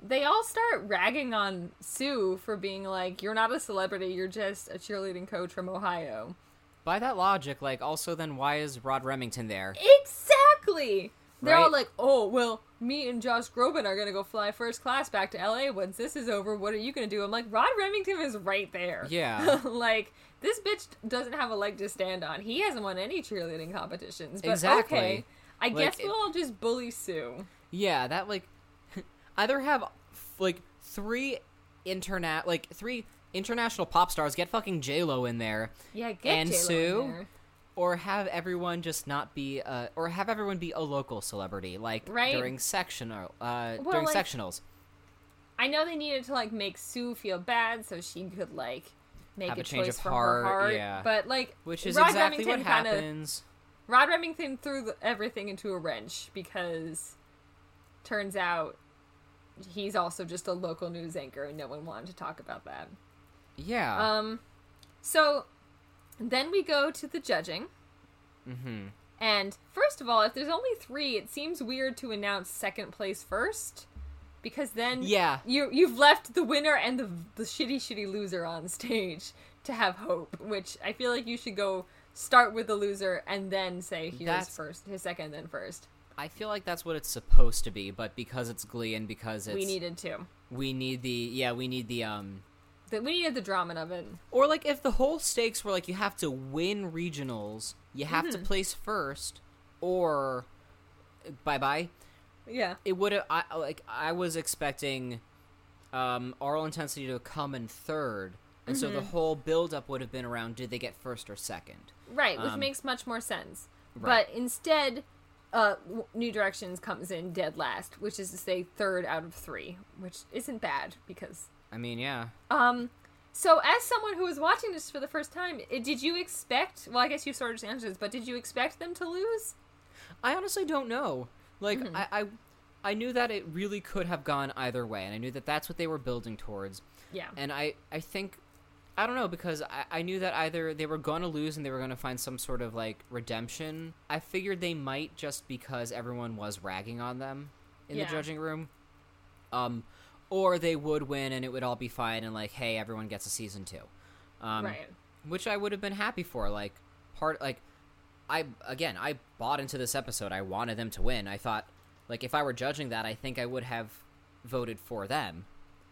they all start ragging on Sue for being like, "You're not a celebrity. You're just a cheerleading coach from Ohio." By that logic, like, also then why is Rod Remington there? Exactly. They're all like, "Oh, well, me and Josh Groban are gonna go fly first class back to LA once this is over. What are you gonna do?" I'm like, Rod Remington is right there. Yeah. like this bitch doesn't have a leg to stand on. He hasn't won any cheerleading competitions. But Exactly. okay, I Like, guess we'll all just bully Sue. Yeah, that like either have like three internet like three international pop stars get fucking J Lo in there, Yeah, get And J-Lo in Sue? there. or have everyone just not be uh or have everyone be a local celebrity like Right. during sectional uh Well, during like- sectionals. I know they needed to like make Sue feel bad so she could like make Have a, a change choice of from heart, her heart. yeah. But like, Which is Rod exactly Remington what kinda- happens. Rod Remington threw the, everything into a wrench because turns out he's also just a local news anchor and no one wanted to talk about that. Yeah. Um, so then we go to the judging. mm-hmm. And first of all, if there's only three, it seems weird to announce second place first, because then Yeah. you you've left the winner and the the shitty shitty loser on stage to have hope. Which I feel like you should go start with the loser and then say here's That's- first, his second, then first. I feel like that's what it's supposed to be, but because it's Glee and because it's we needed to. we need the yeah we need the um That we needed the drama of it. Or like if the whole stakes were like you have to win regionals, you have Mm-hmm. to place first, or bye bye. Yeah. It would have I like I was expecting um aural intensity to come in third, and so Mm-hmm. the whole build up would have been around did they get first or second? Right, which Um, makes much more sense. right. But instead, uh, New Directions comes in dead last, which is to say third out of three, which isn't bad because. I mean, yeah. Um, so as someone who was watching this for the first time, did you expect? Well, I guess you sort of answered this, but did you expect them to lose? I honestly don't know. Like Mm-hmm. I, I I knew that it really could have gone either way, and I knew that that's what they were building towards. Yeah. And I, I think, I don't know, because I, I knew that either they were going to lose and they were going to find some sort of like redemption. I figured they might just because everyone was ragging on them in Yeah. the judging room. Um, or they would win and it would all be fine and like, hey, everyone gets a season two. Um, right. Which I would have been happy for. Like, part, like, I, again, I bought into this episode. I wanted them to win. I thought, like, if I were judging that, I think I would have voted for them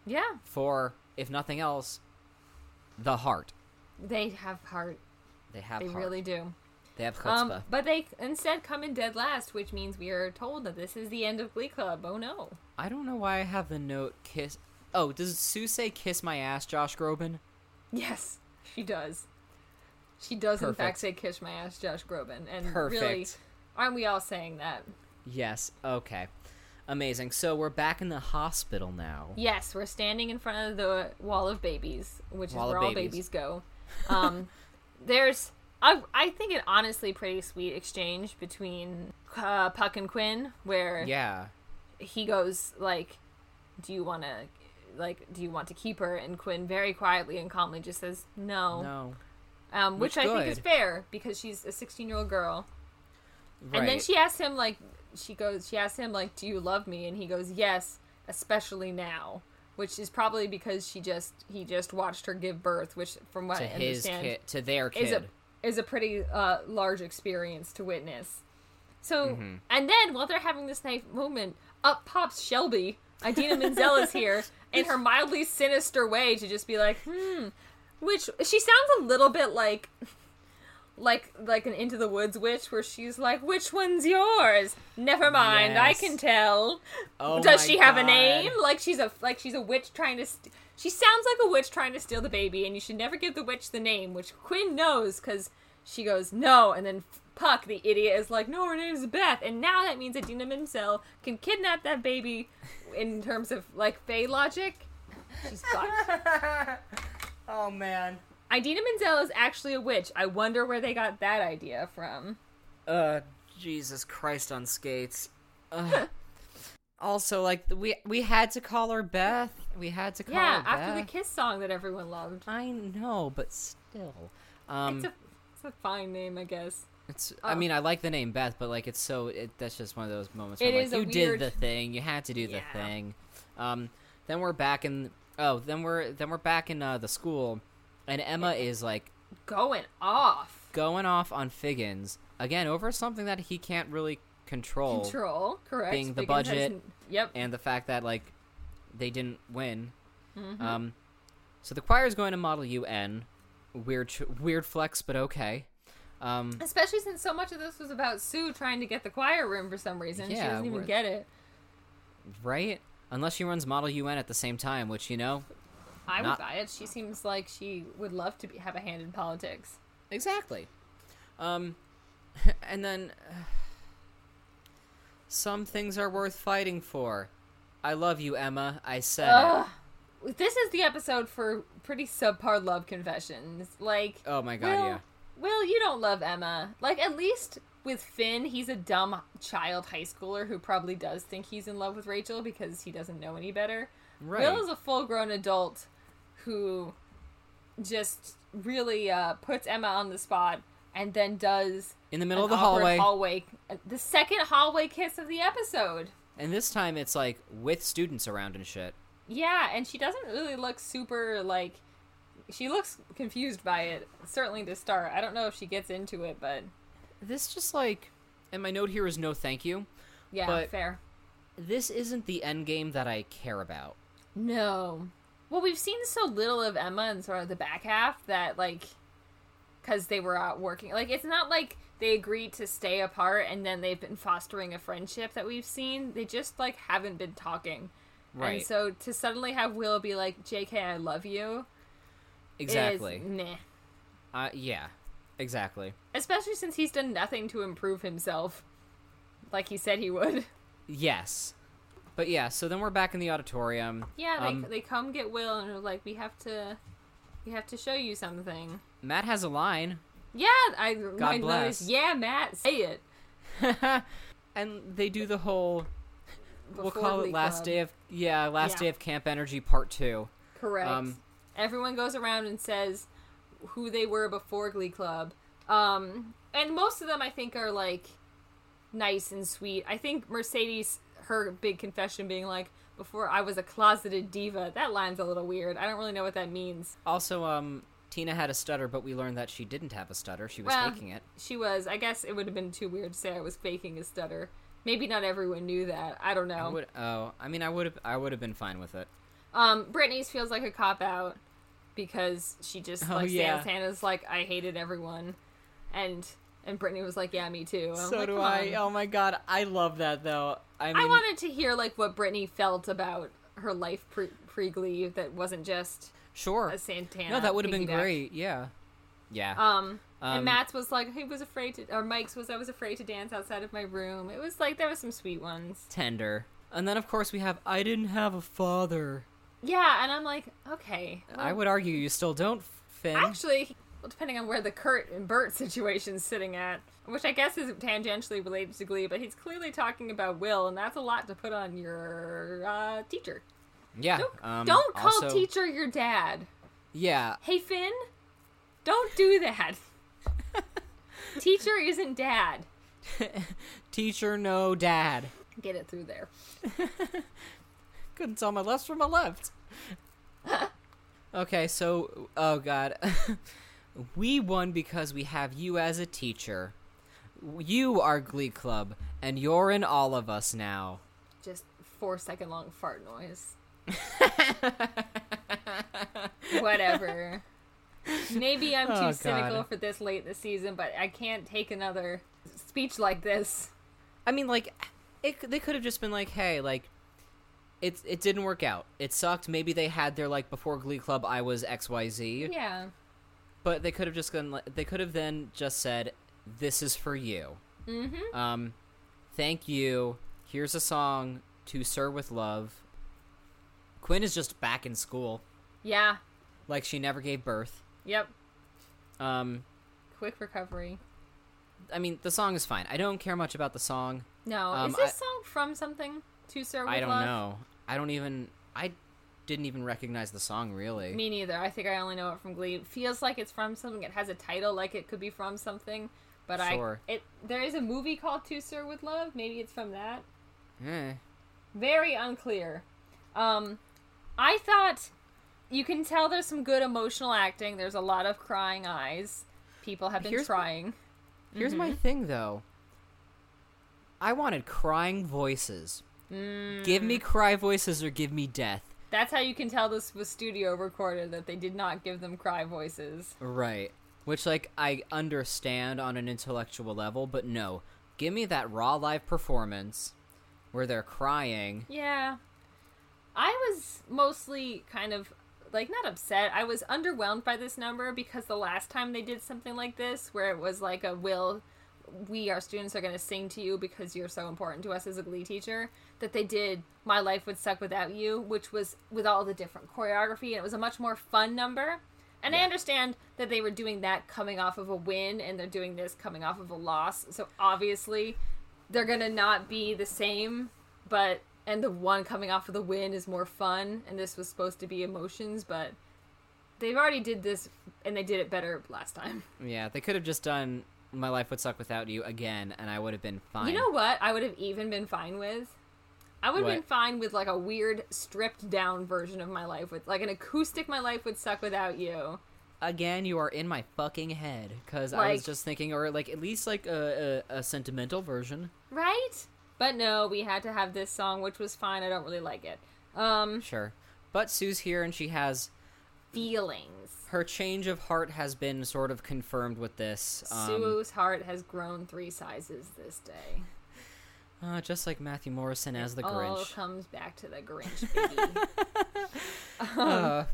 Yeah, for, if nothing else, the heart. they have heart. They have They heart. really do. They have chutzpah. Um, but they instead come in dead last, which means we are told that this is the end of Glee Club. Oh no. I don't know why I have the note kiss. Oh, does Sue say "kiss my ass," Josh Groban? Yes, she does. She does in fact say "kiss my ass," Josh Groban, and Perfect. really, aren't we all saying that? Yes. Okay. Amazing. So we're back in the hospital now. Yes, we're standing in front of the wall of babies, which Wall is where all babies. babies go. Um, there's, I, I think it honestly pretty sweet exchange between uh, Puck and Quinn, where Yeah. he goes like, "Do you want to?" Like, do you want to keep her? And Quinn very quietly and calmly just says, "No," No. um, which, Which I think is fair because she's a 16 year old girl. Right. And then she asks him like she goes she asks him like do you love me and he goes yes especially now which is probably because she just he just watched her give birth, which from what to I his understand kid, to their kid is a kid. is a pretty uh, large experience to witness. So, Mm-hmm. and then while they're having this nice moment, up pops Shelby. Idina Menzel is here in her mildly sinister way to just be like, hmm. Which she sounds a little bit like, like like an Into the Woods witch, where she's like, "Which one's yours? Never mind, I can tell." Oh Does she have a name? Like she's a like she's a witch trying to. St- she sounds like a witch trying to steal the baby, and you should never give the witch the name, which Quinn knows because she goes no, and then Puck, the idiot, is like, no, her name's Beth, and now that means Idina Menzel can kidnap that baby. In terms of like Fey logic, she's got. Oh man. Idina Menzel is actually a witch. I wonder where they got that idea from. Uh, Jesus Christ on skates. Ugh. also, like we we had to call her Beth. We had to call Yeah, her Beth. after the Kiss song that everyone loved. I know, but still. Um, It's a, it's a fine name, I guess. It's. I Oh. mean, I like the name Beth, but like, it's so. It, that's just one of those moments. Where, like, you weird- did the thing. You had to do the Yeah. thing. Um, then we're back in. Oh, then we're then we're back in uh, the school, and Emma is like Going off. going off on Figgins again over something that he can't really control, Control, correct. being the Biggins budget has- Yep. and the fact that like they didn't win. Mm-hmm. Um, so the choir is going to Model UN. Weird, weird flex, but okay. Um, Especially since so much of this was about Sue trying to get the choir room for some reason. she Yeah, doesn't even get it. right? Unless she runs Model UN at the same time, which you know I Not- would buy it. She seems like she would love to be, have a hand in politics. Exactly. Um, and then uh, some things are worth fighting for. I love you, Emma. I said Ugh. This is the episode for pretty subpar love confessions. Like. Oh my god, Will, yeah. Will, you don't love Emma. Like, at least with Finn, he's a dumb child high schooler who probably does think he's in love with Rachel because he doesn't know any better. Right. Will is a full grown adult who just really uh, puts Emma on the spot and then does In the middle of the hallway, hallway the second hallway kiss of the episode. and this time it's like with students around and shit. Yeah, and she doesn't really look super like she looks confused by it, certainly to start. I don't know if she gets into it, but This just like, and my note here is no thank you. yeah, fair. This isn't the end game that I care about. No. Well, we've seen so little of Emma in sort of the back half that, like, because they were out working. Like, it's not like they agreed to stay apart and then they've been fostering a friendship that we've seen. They just, like, haven't been talking. Right. And so to suddenly have Will be like, JK, I love you. exactly. Is meh. Uh, yeah. Exactly. Especially since he's done nothing to improve himself. Like he said he would. Yes. But yeah, so then we're back in the auditorium. Yeah, they, Um, they come get Will and are like, we have to, we have to show you something. Matt has a line. Yeah, I God bless. noticed. Yeah, Matt, say it. and they do the whole we'll call it last Club. day of yeah, last Yeah. day of camp energy part 2. Correct. Um, Everyone goes around and says who they were before Glee Club. Um, and most of them, I think, are like nice and sweet. I think Mercedes, her big confession being like, before I was a closeted diva. That line's a little weird. I don't really know what that means. Also um Tina had a stutter, but we learned that she didn't have a stutter. She was Well, faking it. She was. I guess it would have been too weird to say I was faking a stutter. Maybe not everyone knew that. I don't know. I would oh, I mean I would have I would have been fine with it. Um, Brittany's feels like a cop out because she just Oh, like yeah. Hannah's like I hated everyone, and and Brittany was like yeah me too. I'm so like, do I. on." Oh my god, I love that though. I mean I wanted to hear like what Brittany felt about her life pre pre Glee that wasn't just sure. a Santana. No, that would have been great. Yeah. Yeah. Um, Um, and Matt's was like he was afraid to, or Mike's was I was afraid to dance outside of my room. It was like there was some sweet ones. Tender. And then of course we have I didn't have a father. Yeah, and I'm like okay. I would argue you still don't, Finn. Actually, well, depending on where the Kurt and Burt situation's sitting at, which I guess is tangentially related to Glee, but he's clearly talking about Will, and that's a lot to put on your uh, teacher. yeah. Don't, um, don't call also- teacher your dad. Yeah. Hey, Finn, don't do that. teacher isn't dad. Teacher, no dad. Get it through there. Couldn't tell my left from my left. Okay, so oh god, we won because we have you as a teacher. You are Glee Club, and you're in all of us now. Just four second long fart noise. Whatever. Maybe I'm too Oh, cynical for this late in the season, but I can't take another speech like this. I mean, like, it, they could have just been like, "Hey, like, it it didn't work out. It sucked. Maybe they had their like before Glee Club, I was X Y Z, Yeah. But they could have just gone. They could have then just said, "This is for you." Mm-hmm. Um, thank you. Here's a song to Sir with Love. Quinn is just back in school, Yeah. like she never gave birth. Yep. Um, Quick recovery. I mean, the song is fine. I don't care much about the song. No. Um, is this I- song from something? To Sir with I don't Love? know. I don't even. I didn't even recognize the song really. Me neither. I think I only know it from Glee. It feels like it's from something. It has a title, like it could be from something. But Sure. I, it there is a movie called To Sir with Love. Maybe it's from that. Eh. Very unclear. Um, I thought you can tell there's some good emotional acting. There's a lot of crying eyes. People have been Here's- trying. Here's my Mm-hmm. thing though. I wanted crying voices. Give me cry voices or give me death. That's how you can tell this was studio recorded. That they did not give them cry voices. Right. Which, like, I understand on an intellectual level, but no. Give me that raw live performance where they're crying. Yeah. I was mostly kind of like not upset. I was underwhelmed by this number because the last time they did something like this where it was like a will we our students are going to sing to you because you're so important to us as a glee teacher that they did my life would suck without you which was with all the different choreography and it was a much more fun number and i understand that they were doing that coming off of a win and they're doing this coming off of a loss so obviously they're gonna not be the same, but and the one coming off of the win is more fun, and this was supposed to be emotions, but they've already did this and they did it better last time. Yeah, they could have just done My Life Would Suck Without You again, and I would have been fine. You know what? I would have even been fine with. I would have been fine with like a weird stripped down version of my life with like an acoustic my life would suck without you. Again, you are in my fucking head. Because I Like- was just thinking, or like at least like a, a, a sentimental version. Right? But no, we had to have this song which was fine. I don't really like it. Um Sure. But Sue's here and she has. feelings. Her change of heart has been sort of confirmed with this. Um, Sue's heart has grown three sizes this day. Uh, just like Matthew Morrison as the Grinch. all comes back to the Grinch, baby. Uh,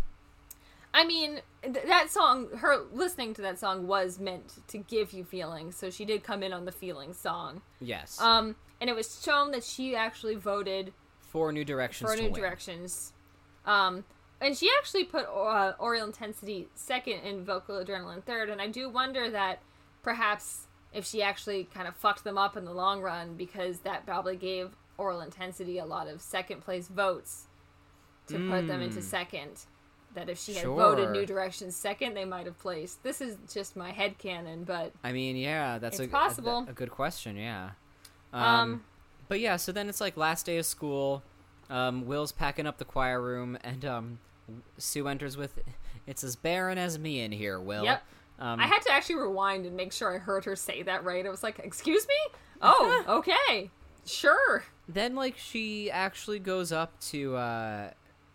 I mean, th- that song, her listening to that song was meant to give you feelings, so she did come in on the feelings song. yes. Um, and it was shown that she actually voted for New Directions for New. Directions. Um, and she actually put uh, Aural Intensity second and Vocal Adrenaline third, and I do wonder that perhaps if she actually kind of fucked them up in the long run because that probably gave Aural Intensity a lot of second place votes to put them into Mm. second. That if she had voted New Directions second, they might have placed. This is just my head canon, but I mean, yeah, that's a, possible. A, a good question. Yeah. Um, Um, but yeah, so then it's like last day of school. Um, Will's packing up the choir room, and um, Sue enters with, "It's as barren as me in here, Will." Yep. Um, I had to actually rewind and make sure I heard her say that right. I was like, "Excuse me? Oh, okay, sure." then like she actually goes up to. Uh,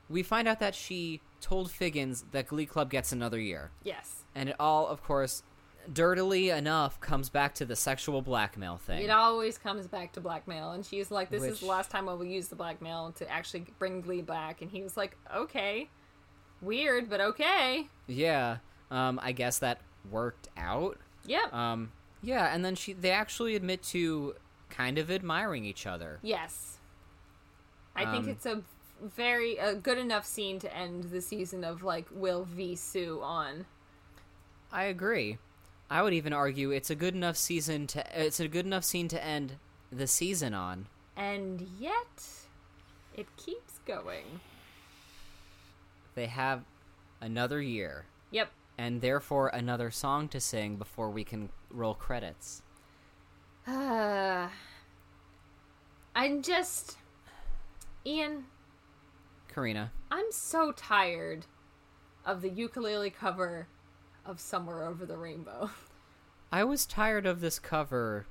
we find out that she told Figgins that Glee Club gets another year, Yes. and it all, of course, dirtily enough, comes back to the sexual blackmail thing. It always comes back to blackmail, and she's like, "This is the last time I will use the blackmail to actually bring Glee back." And he was like, "Okay, weird, but okay." yeah. Um, I guess that worked out. Yeah. Um, yeah, and then she they actually admit to kind of admiring each other. yes. I think um, it's a very a good enough scene to end the season of like Will v Sue on. I agree. I would even argue it's a good enough season to it's a good enough scene to end the season on. And yet, it keeps going. They have another year Yep. And therefore another song to sing before we can roll credits. Uh, I'm just. Ian, Karina, I'm so tired of the ukulele cover of Somewhere Over the Rainbow. I was tired of this cover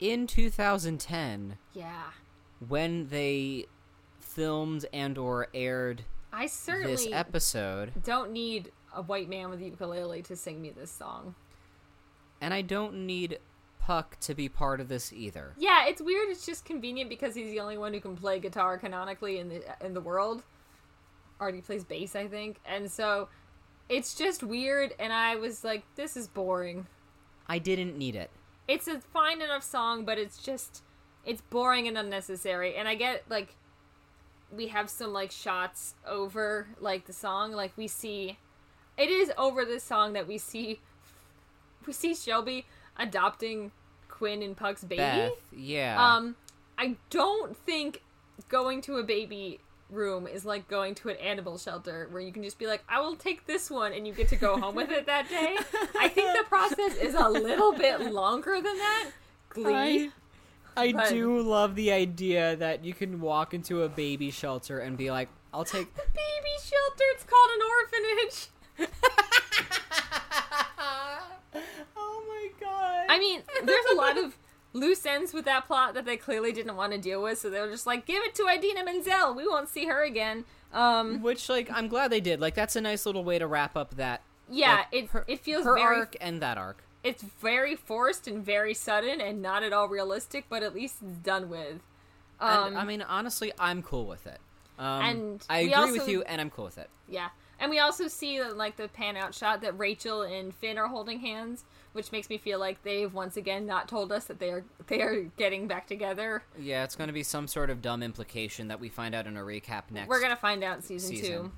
in 2010 yeah. when they filmed and or aired I this episode, don't need a white man with a ukulele to sing me this song. and I don't need Puck to be part of this either. Yeah, it's weird. It's just convenient because he's the only one who can play guitar canonically in the in the world. Already plays bass, I think, and so it's just weird. And I was like, this is boring. I didn't need it. It's a fine enough song, but it's just it's boring and unnecessary. And I get like we have some like shots over like the song, like we see it is over this song that we see we see Shelby adopting Quinn and Puck's baby. Beth, yeah. Um, I don't think going to a baby room is like going to an animal shelter where you can just be like, I will take this one and you get to go home with it that day. I think the process is a little bit longer than that. Glee. I But- do love the idea that you can walk into a baby shelter and be like, I'll take. The baby shelter, it's called an orphanage. oh my god. I mean, there's a lot of loose ends with that plot that they clearly didn't want to deal with, so they were just like, give it to Idina Menzel. We won't see her again. Um, Which, like, I'm glad they did. Like, that's a nice little way to wrap up that. yeah, like, it her, it feels her very arc and that arc. it's very forced and very sudden and not at all realistic, but at least it's done with. Um, and I mean, honestly, I'm cool with it. Um, And I agree with you, and I'm cool with it. yeah, and we also see that, like the pan out shot that Rachel and Finn are holding hands, which makes me feel like they've once again not told us that they are they are getting back together. Yeah, it's going to be some sort of dumb implication that we find out in a recap next. We're gonna find out in season, season. two,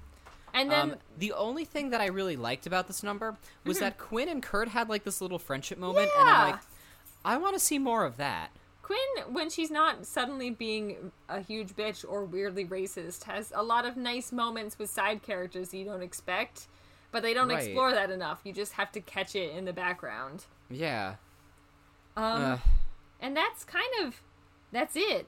and then um, the only thing that I really liked about this number Mm-hmm. was that Quinn and Kurt had like this little friendship moment, and I'm like, I want to see more of that. Quinn, when she's not suddenly being a huge bitch or weirdly racist, has a lot of nice moments with side characters you don't expect, but they don't Right. explore that enough. You just have to catch it in the background. Yeah, Um, Ugh, and that's kind of that's it.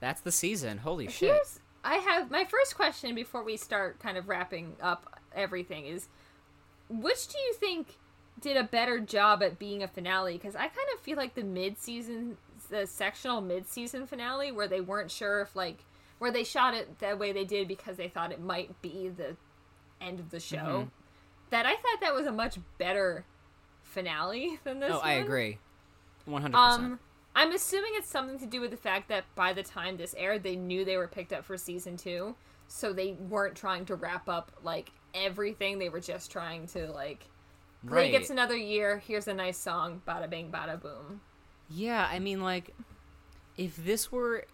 that's the season. Holy shit! I have my first question before we start kind of wrapping up everything is which do you think did a better job at being a finale because I kind of feel like the mid-season the sectional mid-season finale where they weren't sure if like where they shot it the way they did because they thought it might be the end of the show Mm-hmm. that I thought that was a much better finale than this Oh, I agree, one hundred Um, percent. I'm assuming it's something to do with the fact that by the time this aired, they knew they were picked up for season two, so they weren't trying to wrap up like everything. They were just trying to like, Glee Right? gets another year. Here's a nice song. Bada bing, bada boom. Yeah, I mean, like, if this were,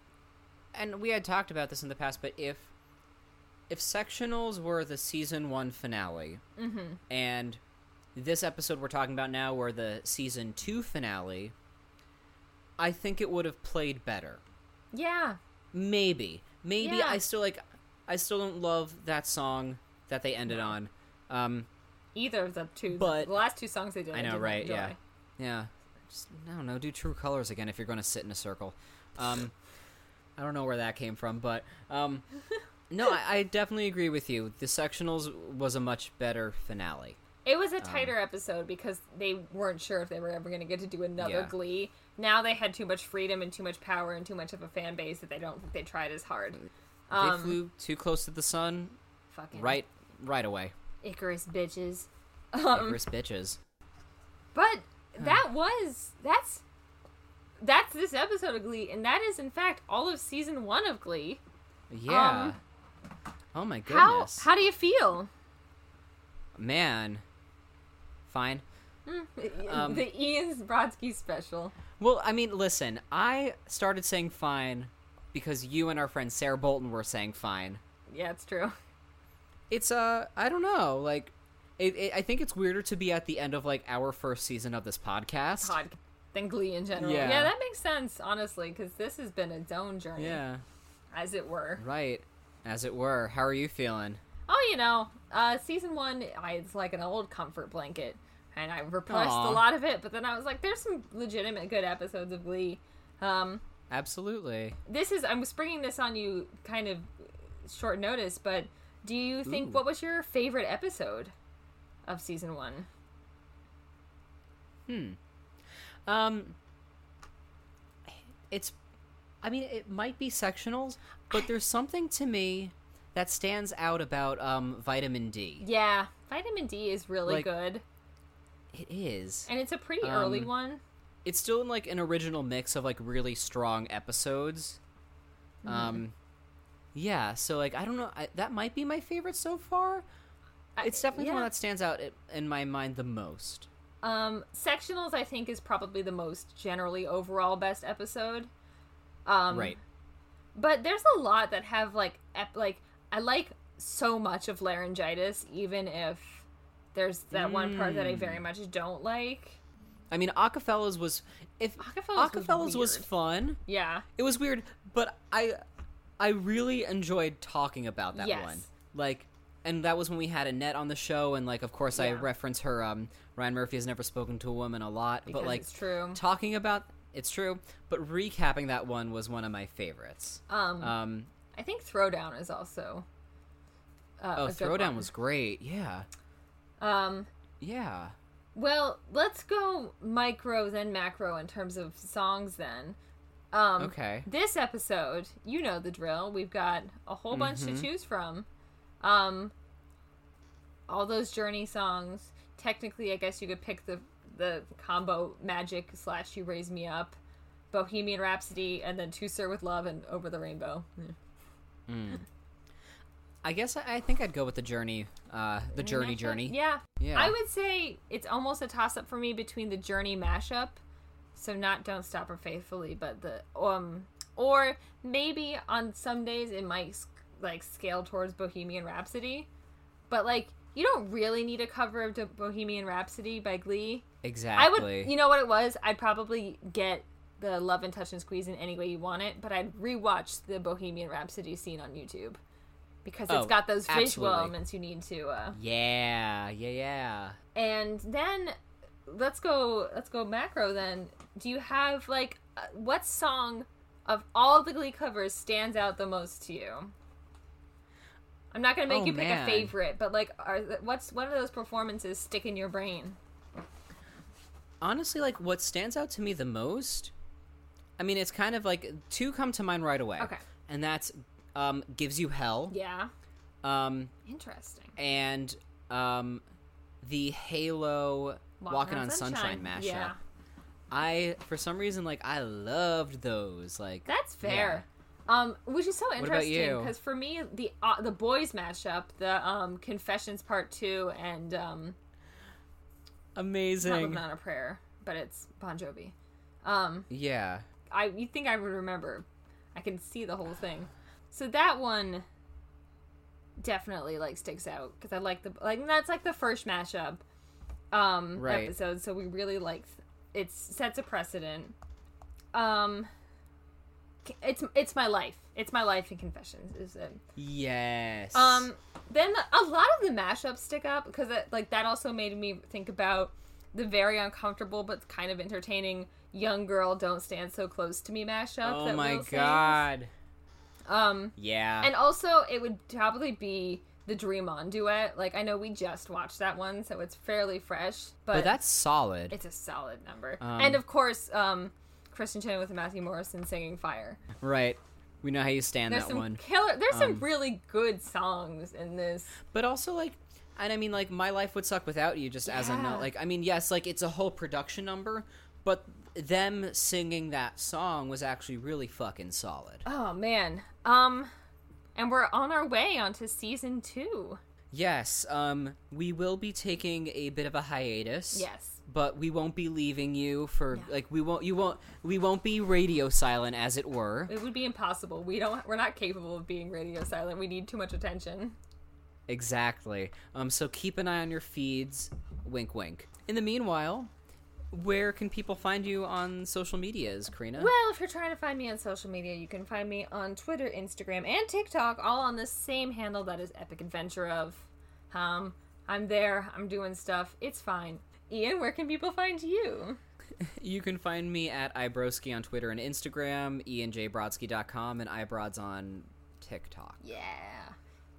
and we had talked about this in the past, but if if sectionals were the season one finale, Mm-hmm. and this episode we're talking about now were the season two finale, I think it would have played better. Yeah, Maybe, maybe Yeah. I still like, I still don't love that song that they ended on. Um, either of the two. But- the last two songs they did, I I know, not right? enjoy. Yeah, yeah. Just I don't know. Do True Colors again if you're going to sit in a circle. Um, I don't know where that came from, but um, no, I, I definitely agree with you. The sectionals was a much better finale. It was a tighter episode because they weren't sure if they were ever going to get to do another Yeah. Glee. Now they had too much freedom and too much power and too much of a fan base that they don't think they tried as hard. they Um, flew too close to the sun, Fucking right, right away. Icarus bitches. Um, Icarus bitches. but that was that's that's this episode of Glee, and that is in fact all of season one of Glee. Yeah. um, oh my How goodness, how do you feel? man. Fine. Um, the Ian Brodsky special. Well, I mean, listen. I started saying fine because you and our friend Sarah Bolton were saying fine. Yeah, it's true. it's uh i don't know like it, it, i think it's weirder to be at the end of like our first season of this podcast Pod than Glee in general. Yeah. Yeah, that makes sense, honestly, because this has been a own journey, yeah as it were. right as it were how are you feeling Oh, you know, uh, season one, I, it's like an old comfort blanket, and I repressed Aw. a lot of it. But then I was like, there's some legitimate good episodes of Glee. Um, absolutely this is I'm springing this on you kind of short notice, but Do you think Ooh. what was your favorite episode of season one? Hmm. Um, it's, I mean, it might be sectionals, but there's something to me that stands out about um vitamin D. Yeah, vitamin D is really Like- good, It is. and it's a pretty early Um, one. It's still in like an original mix of like really strong episodes. Mm-hmm. Um, yeah. So like, I don't know. I, that might be my favorite so far. It's definitely the one that stands out in my mind the most. Um, sectionals, I think, is probably the most generally overall best episode. Um, right. But there's a lot that have like ep- like I like so much of laryngitis, even if there's that one part that I Mm. very much don't like. I mean, Acafellas was if Acafellas was Acafellas was fun. Yeah, It was weird, but I I really enjoyed talking about that Yes. one. Like and that was when we had Annette on the show and like of course I reference her um Ryan Murphy has never spoken to a woman a lot, because but like it's true. talking about it's true, but recapping that one was one of my favorites. Um, Um I think Throwdown is also. Uh, oh, Throwdown was great. Yeah. Um, Yeah. well, let's go micro then macro in terms of songs then. Um, Okay. This episode, you know the drill. We've got a whole bunch Mm-hmm. to choose from. Um, all those Journey songs. Technically, I guess you could pick the the combo Magic slash You Raise Me Up, Bohemian Rhapsody, and then To Sir with Love and Over the Rainbow. I guess I, I think I'd go with the journey uh the journey Mashup? journey. Yeah. Yeah. I would say it's almost a toss up for me between the Journey mashup, so not Don't Stop Her Faithfully, but the um or maybe on some days it might like scale towards Bohemian Rhapsody, but like you don't really need a cover of Bohemian Rhapsody by Glee. Exactly. I would, you know what it was? I'd probably get the Love and Touch and Squeeze in any way you want it, but I'd rewatch the Bohemian Rhapsody scene on YouTube because it's Oh, got those visual absolutely. elements you need to. uh Yeah, yeah, yeah. and then let's go let's go macro then do you have like uh, what song of all the glee covers stands out the most to you i'm not gonna make Oh, you pick man. a favorite but like are what's one of those performances stick in your brain? Honestly like what stands out to me the most i mean it's kind of like two come to mind right away. Okay. and that's um gives you hell. Yeah. Um interesting. and um the halo walking, on sunshine, mashup. Yeah. I for some reason like i loved those like that's fair um which is so interesting because for me the uh, the boys mashup the um confessions part two and um Not amazing on a Prayer, but it's Bon Jovi. Um, yeah I you think I would remember? I can see the whole thing. So that one definitely like sticks out because I like the like that's like the first mashup um Right. episode. So we really like it sets a precedent. Um, it's it's my life. It's my life in confessions. Is it? yes Um, then a lot of the mashups stick up because like that also made me think about the very uncomfortable but kind of entertaining "Young Girl Don't Stand So Close to Me" mashup. oh that my Will sings. god Um, yeah and also it would probably be the Dream On duet. Like I know we just watched that one, so it's fairly fresh, but, but that's solid it's a solid number. Um, and of course, um, Kristin Chenoweth Matthew Morrison singing "Fire." right we know how you stand There's that some one killer. There's some Um, really good songs in this. but also like and i mean like my life would suck without you just as a note like i mean yes like it's a whole production number but them singing that song was actually really fucking solid Oh man. Um and we're on our way onto season 2. yes um we will be taking a bit of a hiatus Yes. But we won't be leaving you for No. like we won't you won't we won't be radio silent as it were It would be impossible. We don't we're not capable of being radio silent. We need too much attention. Exactly. Um, so keep an eye on your feeds. Wink, wink. In the meanwhile, where can people find you on social medias, Karina? Well, if you're trying to find me on social media, you can find me on Twitter, Instagram, and TikTok, all on the same handle that is Epic Adventure of. Um, I'm there. I'm doing stuff. It's fine. Ian, where can people find you? You can find me at iBroski on Twitter and Instagram, ianjbrodsky.com, and ibrods on TikTok. Yeah.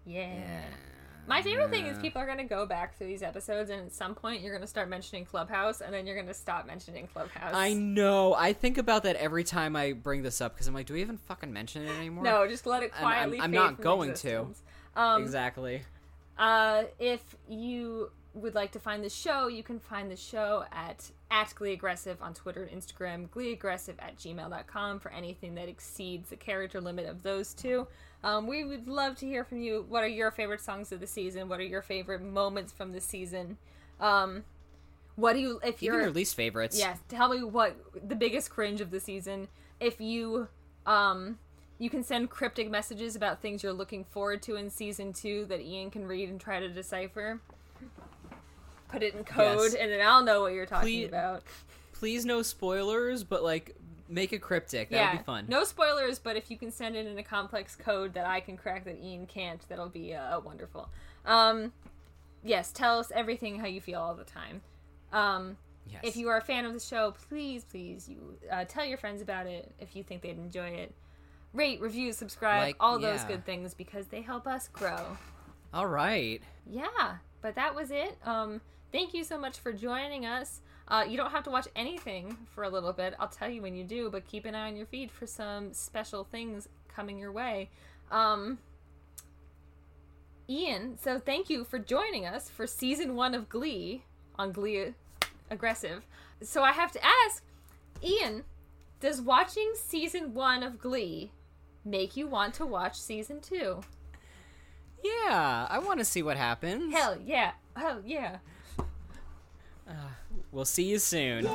Yeah. My favorite thing is people are going to go back through these episodes, and at some point you're going to start mentioning Clubhouse, and then you're going to stop mentioning Clubhouse. I know. I think about that every time I bring this up because I'm like, do we even fucking mention it anymore? No, just let it And I'm- quietly. I'm fade not going to. Um, exactly. Uh, if you would like to find the show, you can find the show at at Glee Aggressive on Twitter and Instagram, gleeaggressive at gmail.com for anything that exceeds the character limit of those two. Um, we would love to hear from you. What are your favorite songs of the season? What are your favorite moments from the season? Um, what do you if you're your least favorites. Yes, tell me what the biggest cringe of the season. If you um you can send cryptic messages about things you're looking forward to in season 2 that Ian can read and try to decipher. Put it in code Yes. and then I'll know what you're talking Please- about. Please no spoilers, but like make it cryptic. That yeah. would be fun. No spoilers, but if you can send it in a complex code that I can crack that Ian can't, that'll be uh, wonderful. Um yes, tell us everything how you feel all the time. Um Yes. If you are a fan of the show, please, please, you uh, tell your friends about it if you think they'd enjoy it. Rate, review, subscribe, Like, all those good things because they help us grow. All right. Yeah, but that was it. Um, thank you so much for joining us. Uh, you don't have to watch anything for a little bit. I'll tell you when you do, but keep an eye on your feed for some special things coming your way. Um, Ian, so thank you for joining us for season one of Glee on Glee Aggressive. So I have to ask, Ian, does watching season one of Glee make you want to watch season two? Yeah, I want to see what happens. Hell yeah. Hell yeah. We'll see you soon.